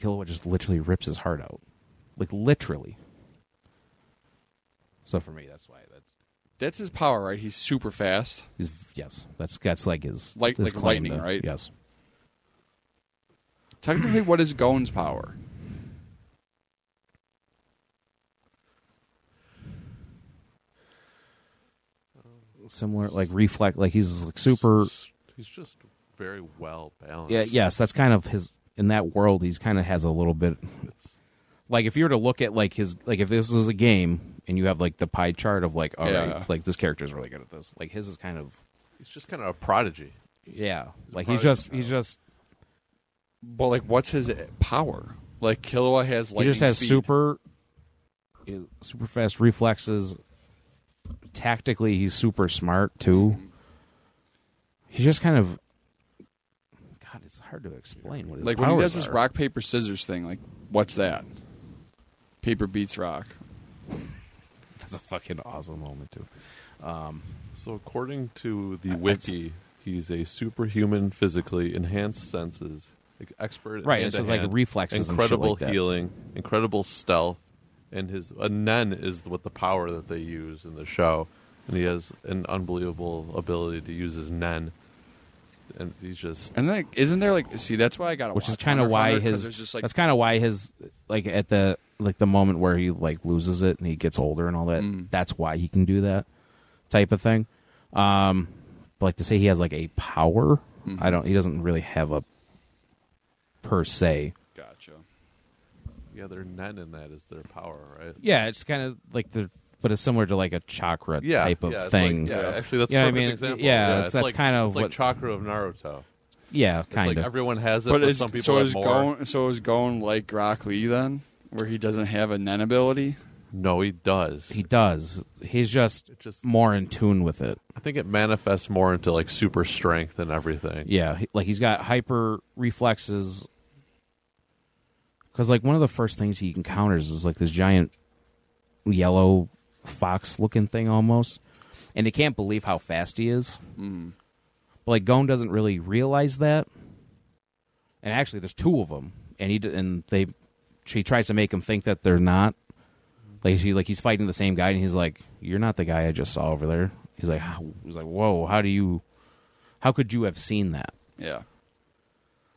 Killua just literally rips his heart out, like literally. So for me, that's why that's That's his power, right? He's super fast. he's yes, that's that's like his Like- his like lightning, to- right? Yes. Technically, what is Gon's power? Similar, like reflect, like he's like super. He's just very well balanced. Yeah, yes, that's kind of his. In that world, he's kind of has a little bit. It's, Like if you were to look at like his, like if this was a game and you have like the pie chart of like, all right, Yeah. like this character is really good at this. Like his is kind of, he's just kind of a prodigy. yeah, a like he's prodigy just, he's just, But like, what's his power? Like Killua has like he just has speed. super, super fast reflexes. Tactically, he's super smart too. He's just kind of. God, it's hard to explain what his Like when he powers does this are. rock paper scissors thing. Like, what's that? Paper beats rock. *laughs* That's a fucking awesome moment too. Um, so, according to the wiki, he's a superhuman, physically enhanced senses, like, expert, Right, it's just like hand-to-hand, reflexes and shit incredible like that. healing, incredible stealth, and his a Nen is what the power that they use in the show, and he has an unbelievable ability to use his Nen, and he's just And then, isn't there like, see, that's why I got to which is kind of why his There's just like, that's kind of why his like at the like the moment where he like loses it and he gets older and all that Mm. that's why he can do that type of thing um but like to say he has like a power Mm-hmm. i don't he doesn't really have a per se gotcha. yeah, their Nen in that is their power, right? yeah it's kind of like the but it's similar to like a chakra Yeah, type of yeah, it's thing Like, yeah, actually, that's You a know what I perfect mean? example. Yeah, yeah it's- that's like, kind of it's like what- chakra of Naruto. yeah kinda. It's kind like of everyone has it, But but, is some people so have is more. going so is going like Rock Lee then, where he doesn't have a Nen ability. No, he does. he does he's just It just more in tune with it I think it manifests more into like super strength and everything. Yeah, he- like he's got hyper reflexes. Because like one of the first things he encounters is like this giant yellow fox-looking thing almost, and he can't believe how fast he is. Mm. But like Gon doesn't really realize that, and actually there's two of them, and he and they he tries to make him think that they're not. Like he like he's fighting the same guy, and he's like, "You're not the guy I just saw over there." He's like, how, "He's like, whoa, how do you, how could you have seen that?" Yeah.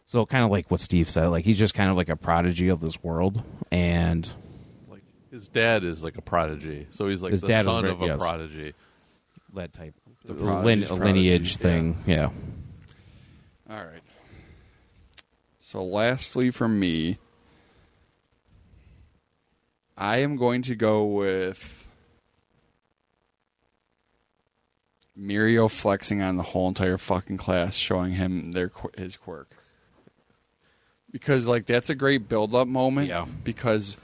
So kind of like what Steve said, like he's just kind of like a prodigy of this world, and Like his dad is like a prodigy, so he's like His the dad son very- of a yes. prodigy. that type The lin- prodigy's lineage thing. Yeah. All right. So, lastly, from me, I am going to go with Mirio flexing on the whole entire fucking class, showing him their his quirk. Because like that's a great build up moment. Yeah. Because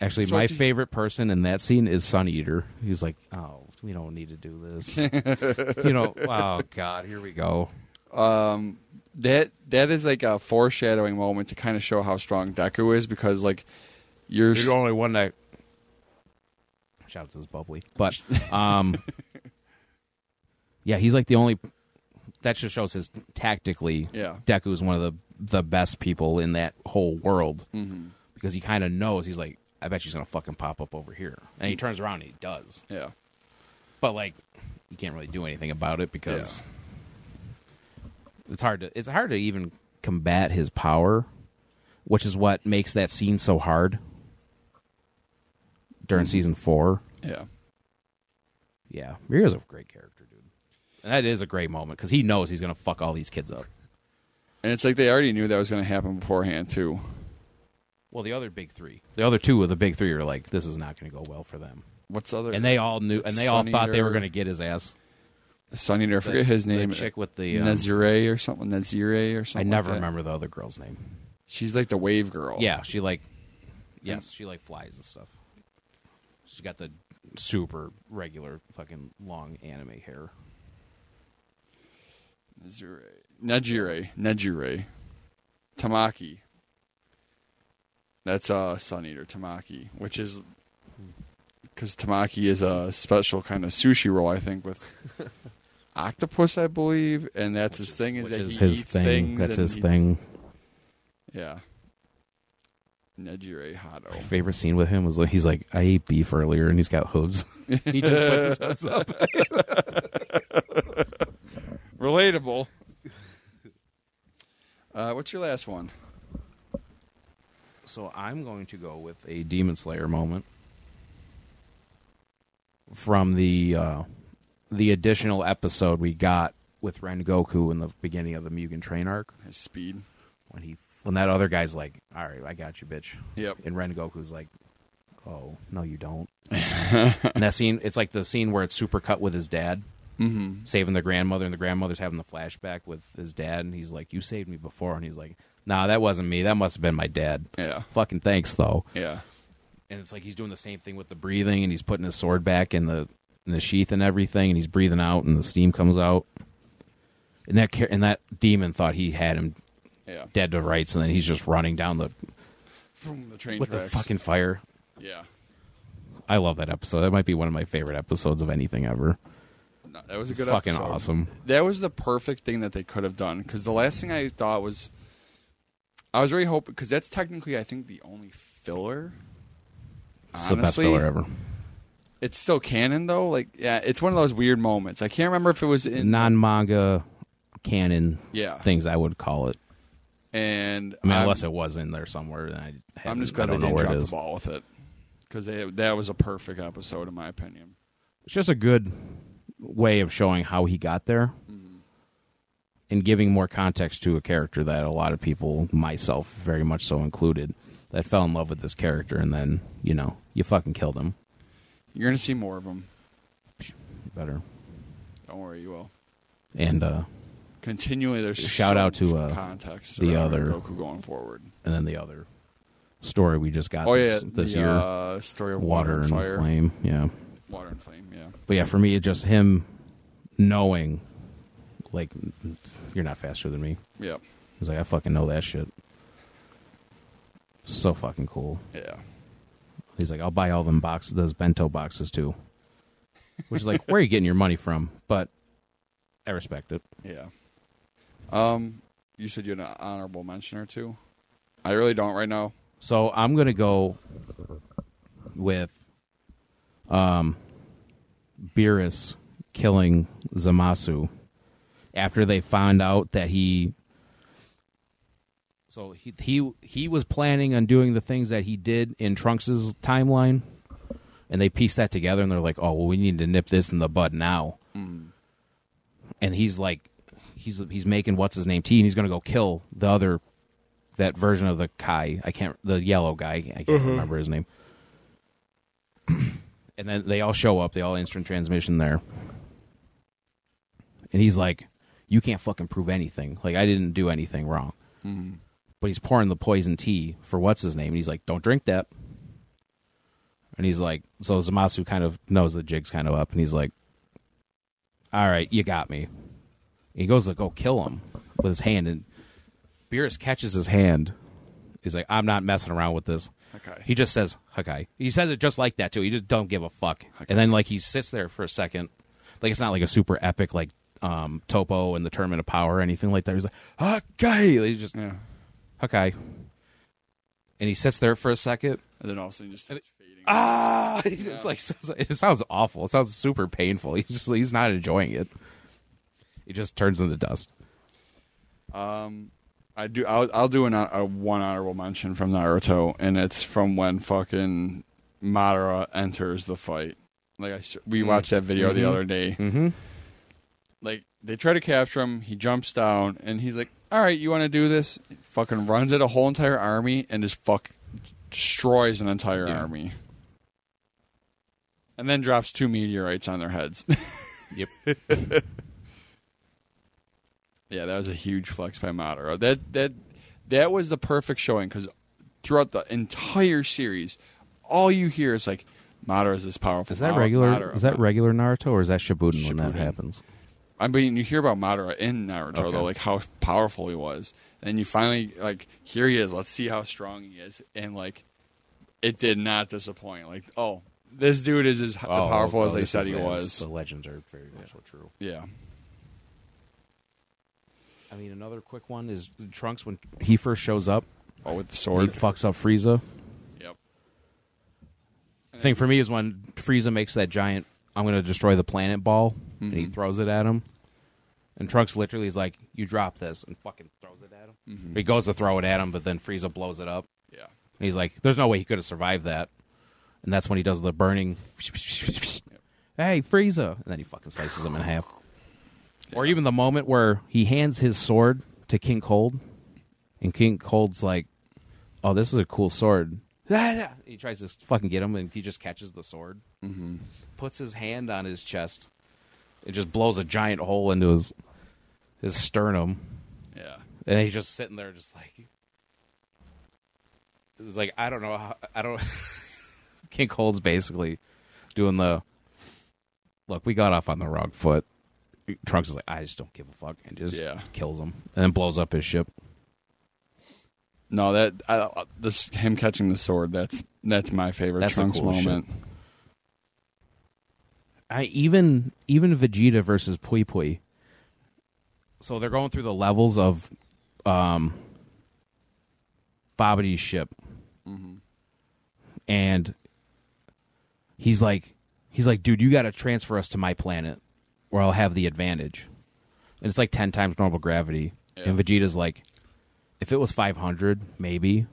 Actually, So my favorite person in that scene is Sun Eater. He's like, "Oh, we don't need to do this." you know, *laughs* oh god, here we go. um, that that is like a foreshadowing moment to kind of show how strong Deku is. Because like you're You're the only one that shouts as bubbly, but um, *laughs* yeah, he's like the only. That just shows his tactically. yeah. Deku is one of the the best people in that whole world hmm because he kind of knows. He's like, I bet she's gonna fucking pop up over here, and he turns around and he does. Yeah. But like, you can't really do anything about it because it's hard to it's hard to even combat his power, which is what makes that scene so hard during season four. Yeah. Yeah, Mirio's a great character, dude. And that is a great moment because he knows he's gonna fuck all these kids up. And it's like they already knew that was going to happen beforehand too. Well, the other big three, the other two of the big three are like, this is not going to go well for them, What's the other? and they all knew, and they all thought they were going to get his ass. Sunny, I forget his name. the chick with the um, Nazire or something. Nazire or something? I something. never like that. remember the other girl's name. She's like the wave girl. Yeah, she like, yes, she like flies and stuff. She's got the super regular fucking long anime hair. Nazire. Najire. Najire. Tamaki. That's uh Sun Eater Tamaki, which is because Tamaki is a special kind of sushi roll, I think, with *laughs* octopus, I believe, and that's his thing. Is Which that is he his eats thing. things That's his he- thing. Yeah. Nejire Hado. My favorite scene with him was like, he's like, I ate beef earlier, and he's got hooves. *laughs* he just puts his hooves up. *laughs* Relatable. Uh, what's your last one? So I'm going to go with a Demon Slayer moment from the uh, the additional episode we got with Rengoku in the beginning of the Mugen Train arc His speed. when he when that other guy's like, "All right, I got you, bitch," Yep. and Rengoku's like, "Oh no, you don't." *laughs* and that scene, it's like the scene where it's super cut with his dad Mm-hmm. saving the grandmother, and the grandmother's having the flashback with his dad, and he's like, "You saved me before," and he's like, "Nah, that wasn't me. That must have been my dad." Yeah. Fucking thanks though. Yeah. and it's like he's doing the same thing with the breathing and he's putting his sword back in the in the sheath and everything and he's breathing out and the steam comes out and that and that demon thought he had him Yeah. dead to rights and then he's just running down the From the train with tracks. the fucking fire Yeah. i love that episode that might be one of my favorite episodes of anything ever No, that was a good fucking episode. awesome That was the perfect thing that they could have done. Because the last thing I thought was, I was really hoping because that's technically I think the only filler. it's the best Honestly, filler ever it's still canon though. Like, yeah, it's one of those weird moments. I can't remember if it was in non-manga canon yeah, things i would call it and i mean I'm- unless it was in there somewhere and I I'm just I glad they don't know didn't where drop it the is. ball with it because that was a perfect episode in my opinion. it's just a good way of showing how he got there Mm-hmm. and giving more context to a character that a lot of people, myself very much so included, that fell in love with this character and then, you know, you fucking killed him. You're gonna see more of them. Better. Don't worry, you will. And uh Continually, there's Shout out to, uh, context. the other- Goku going forward. and then the other story we just got Oh this, yeah, this the, year. uh, story of Water, water, and fire, Flame. Yeah. Water and flame. Yeah, But yeah, for me it's just him knowing like you're not faster than me. yeah, He's like, I fucking know that shit. So fucking cool. yeah. He's like, I'll buy all them boxes, those bento boxes too. Which is like, where are you getting your money from? But I respect it. Yeah. Um, you said you had an honorable mention or two. I really don't right now. So I'm gonna go with um Beerus killing Zamasu after they found out that he so he he he was planning on doing the things that he did in Trunks's timeline and they pieced that together and they're like, "Oh, well we need to nip this in the bud now." And he's like he's he's making what's his name tea and he's going to go kill the other that version of the Kai. I can't the yellow guy. I can't mm-hmm. remember his name. *clears throat* and then they all show up. They all instant transmission there. And he's like, "You can't fucking prove anything. Like I didn't do anything wrong." Mm-hmm. But he's pouring the poison tea for what's his name. And he's like, "Don't drink that." And he's like, so Zamasu kind of knows the jig's kind of up, and he's like, "All right, you got me." He goes to go kill him with his hand, and Beerus catches his hand. He's like, "I'm not messing around with this." Okay. He just says "Hakai." He says it just like that too. He just don't give a fuck. And then like he sits there for a second, like it's not like a super epic like um, Toppo and the Tournament of Power or anything like that. He's like "Hakai." He just Yeah. "Hakai," and he sits there for a second. And then all of a sudden just starts fading. Ah, *laughs* it's like it sounds awful. It sounds super painful. He's just he's not enjoying it. He just turns into dust. Um, I do. I'll, I'll do an, a one honorable mention from Naruto, and it's from when fucking Madara enters the fight. Like I, we watched that video the other day. Mm-hmm. Like they try to capture him, he jumps down, and he's like, "All right, you want to do this?" Fucking runs at a whole entire army and just fuck destroys an entire Yeah. army, and then drops two meteorites on their heads. Yep. *laughs* Yeah, that was a huge flex by Madara. That that that was the perfect showing because throughout the entire series, all you hear is like Madara is this powerful. Is that Ma- regular? Madara, Is that regular Naruto or is that Shippuden, when that Shippuden. happens? I mean, you hear about Madara in Naruto Okay. though, like how powerful he was, and you finally like here he is. Let's see how strong he is, and like it did not disappoint. Like, oh, this dude is as Oh, powerful oh, as they said he yeah, was. The legends are very much so true. Yeah, I mean, another quick one is Trunks when he first shows up. oh, with the He sword. fucks up Frieza. Yep. thing for me is when Frieza makes that giant "I'm going to destroy the planet" ball, and he mm-hmm. throws it at him, and Trunks literally is like, "You drop this," and fucking throws it at him. Mm-hmm. He goes to throw it at him, but then Frieza blows it up. Yeah. And he's like, "There's no way he could have survived that." And that's when he does the burning. *laughs* Hey, Frieza! And then he fucking slices him in half. Or even the moment where he hands his sword to King Cold, and King Cold's like, "Oh, this is a cool sword." *laughs* He tries to fucking get him, and he just catches the sword, mm-hmm. puts his hand on his chest, it just blows a giant hole into his his sternum, Yeah. and he's just sitting there, just like it's like I don't know how I don't. *laughs* King Cold's basically doing the look. We got off on the wrong foot. Trunks is like, I just don't give a fuck, and just Yeah. kills him, and then blows up his ship. No, that I, this him catching the sword. That's that's my favorite That's Trunks coolest moment. I even even Vegeta versus Pui Pui. So they're going through the levels of um Babidi's ship. And he's like he's like, dude, you gotta transfer us to my planet or I'll have the advantage. And it's like ten times normal gravity. And Vegeta's like, if it was five hundred, maybe.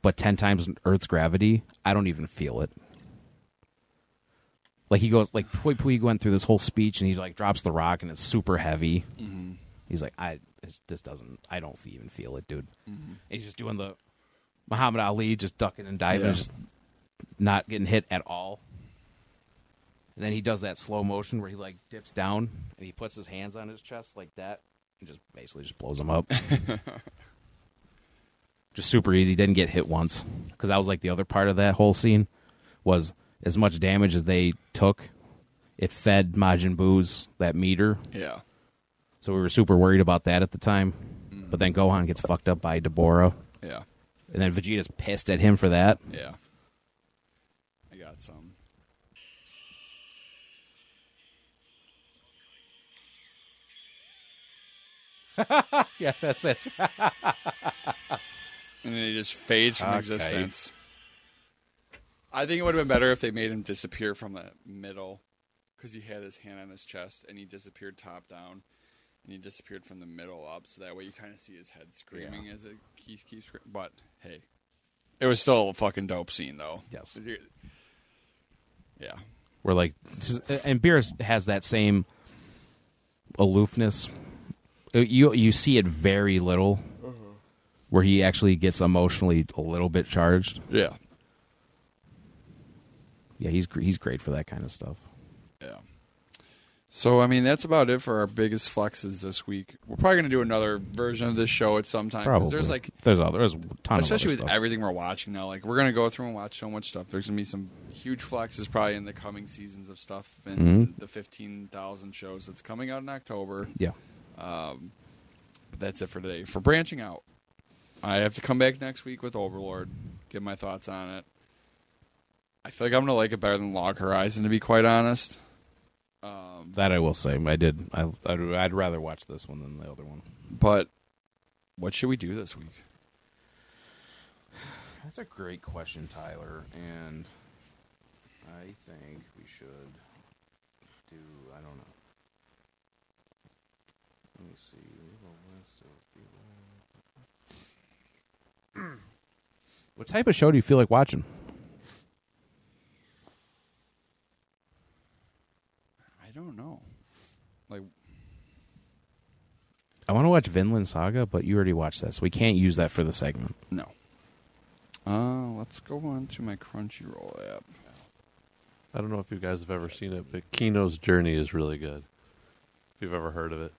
But ten times Earth's gravity, I don't even feel it. Like he goes, like Pui Pui went through this whole speech, and he like drops the rock, and it's super heavy. Mm-hmm. He's like, I this doesn't, I don't even feel it, dude. Mm-hmm. And he's just doing the Muhammad Ali, just ducking and diving, Yeah. just not getting hit at all. And then he does that slow motion where he like dips down and he puts his hands on his chest like that, and just basically just blows him up. *laughs* just super easy. Didn't get hit once because that was like the other part of that whole scene was as much damage as they took. It fed Majin Buu's that meter, Yeah. so we were super worried about that at the time. Mm. But then Gohan gets fucked up by Dabura, Yeah. and then Vegeta's pissed at him for that. Yeah. *laughs* Yeah, that's it. *laughs* And then he just fades from Okay. existence. I think it would have been better if they made him disappear from the middle, because he had his hand on his chest and he disappeared top down, and he disappeared from the middle up, so that way you kind of see his head screaming as it keeps keeps. But hey, it was still a fucking dope scene though. Yes. Yeah. We're like, and Beerus has that same aloofness. Uh, You you see it very little, where he actually gets emotionally a little bit charged. Yeah. Yeah, he's gr- he's great for that kind of stuff. Yeah. So I mean that's about it for our biggest flexes this week. We're probably gonna do another version of this show at some time. 'cause Probably There's like there's other there's a ton especially of with other stuff. everything we're watching now. Like we're gonna go through and watch so much stuff. There's gonna be some huge flexes probably in the coming seasons of stuff and Mhm. the fifteen thousand shows that's coming out in October. yeah. But that's it for today. For branching out, I have to come back next week with Overlord, give my thoughts on it. I feel like I'm gonna like it better than Log Horizon, to be quite honest. Um, That I will say, I did. I I'd, I'd rather watch this one than the other one. but what should we do this week? That's a great question, Tyler, and I think we should do. I don't know. Let me see. We have a list of people. What type of show do you feel like watching? I don't know. Like I want to watch Vinland Saga, but you already watched that, so we can't use that for the segment. no. Uh, let's go on to my Crunchyroll app. I don't know if you guys have ever seen it, but Kino's Journey is really good. If you've ever heard of it,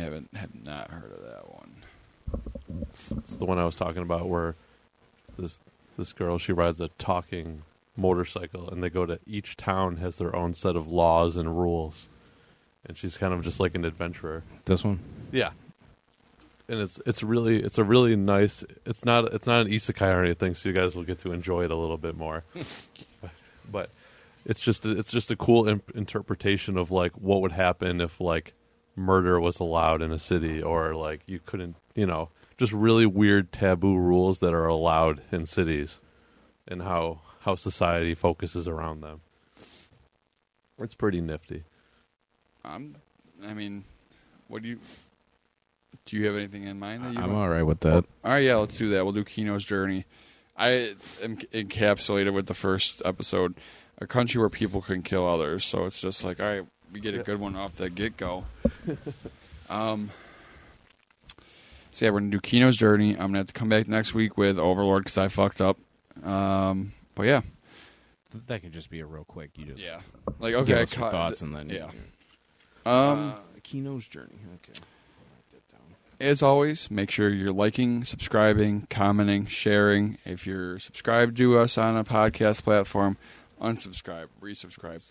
Haven't have not heard of that one. it's the one I was talking about where this this girl she rides a talking motorcycle, and they go to each town has their own set of laws and rules, and she's kind of just like an adventurer. This one, Yeah. And it's it's really it's a really nice it's not it's not an isekai or anything so you guys will get to enjoy it a little bit more. *laughs* but it's just a, it's just a cool imp- interpretation of like what would happen if like murder was allowed in a city or like you couldn't, you know, just really weird taboo rules that are allowed in cities and how how society focuses around them. It's pretty nifty. I'm. I mean, what do you? Do you have anything in mind that you? I'm want? all right with that. Oh, all right, yeah, let's do that. We'll do Kino's journey. I am encapsulated with the first episode, a country where people can kill others. So it's just like, all right, we get a good one off the get go. *laughs* um. So yeah, we're gonna do Kino's journey. I'm gonna have to come back next week with Overlord because I fucked up. Um. But yeah, That could just be a real quick. You just yeah. Like okay, I us your thoughts and then yeah. Um. Kino's journey. Okay. as always, make sure you're liking, subscribing, commenting, sharing. If you're subscribed to us on a podcast platform, unsubscribe, resubscribe.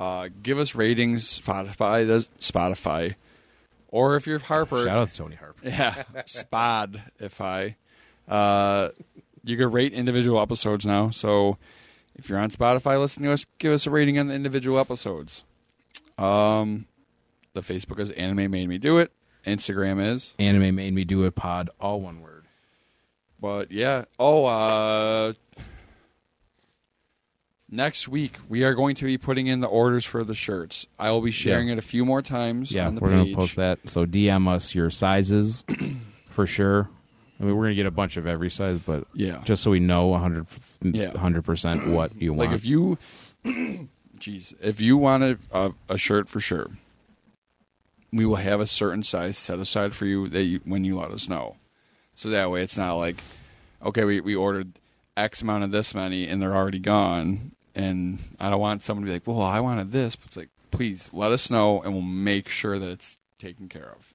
Uh, give us ratings, Spotify, does- Spotify, or if you're Harper, Shout out to Tony Harper. yeah, *laughs* Spod. If I, uh, you can rate individual episodes now. So if you're on Spotify listening to us, give us a rating on the individual episodes. Um, the Facebook is Anime Made Me Do It. Instagram is. Anime made me do it. Pod, all one word. But yeah. Oh, uh next week we are going to be putting in the orders for the shirts. I will be sharing Yeah. it a few more times Yeah, on the we're page. gonna post that. So DM us your sizes *clears throat* for sure. I mean, we're gonna get a bunch of every size, but Yeah. just so we know 100 Yeah. percent *clears throat* what you want. like if you *clears throat* jeez, if you want a, a, a shirt for sure, we will have a certain size set aside for you that you, when you let us know. So that way it's not like okay, we we ordered X amount of this many and they're already gone and I don't want someone to be like, "Well, I wanted this." But it's like, "Please let us know and we'll make sure that it's taken care of."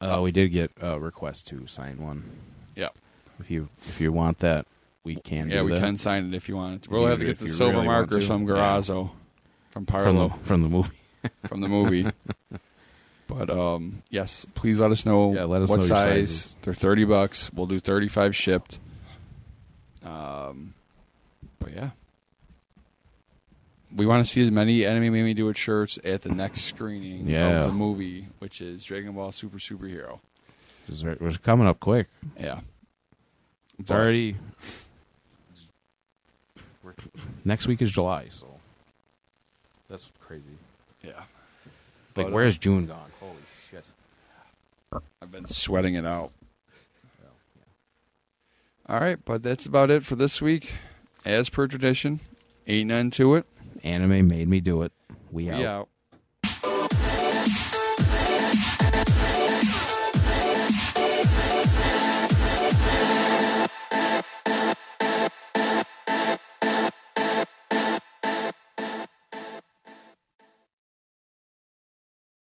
uh, we did get a request to sign one. Yeah. If you if you want that, we can. Yeah, we that. can sign it if you want it. We'll have to get the silver really markers to. from Yeah. From from Parlo. the, from the movie. *laughs* from the movie. *laughs* but um, yes, please let us know Yeah, let us what know size. They're thirty bucks. We'll do thirty five shipped. Um, but yeah, we want to see as many Anime Made Do It shirts at the next screening Yeah. of the movie, which is Dragon Ball Super Superhero. It's re- We're coming up quick. Yeah, It's But- already. Next week is July, so that's crazy. Yeah. Like, But, uh, where's June gone? Holy shit! I've been sweating it out. All right, but that's about it for this week. As per tradition, ain't none to it. Anime made me do it. We out. We out.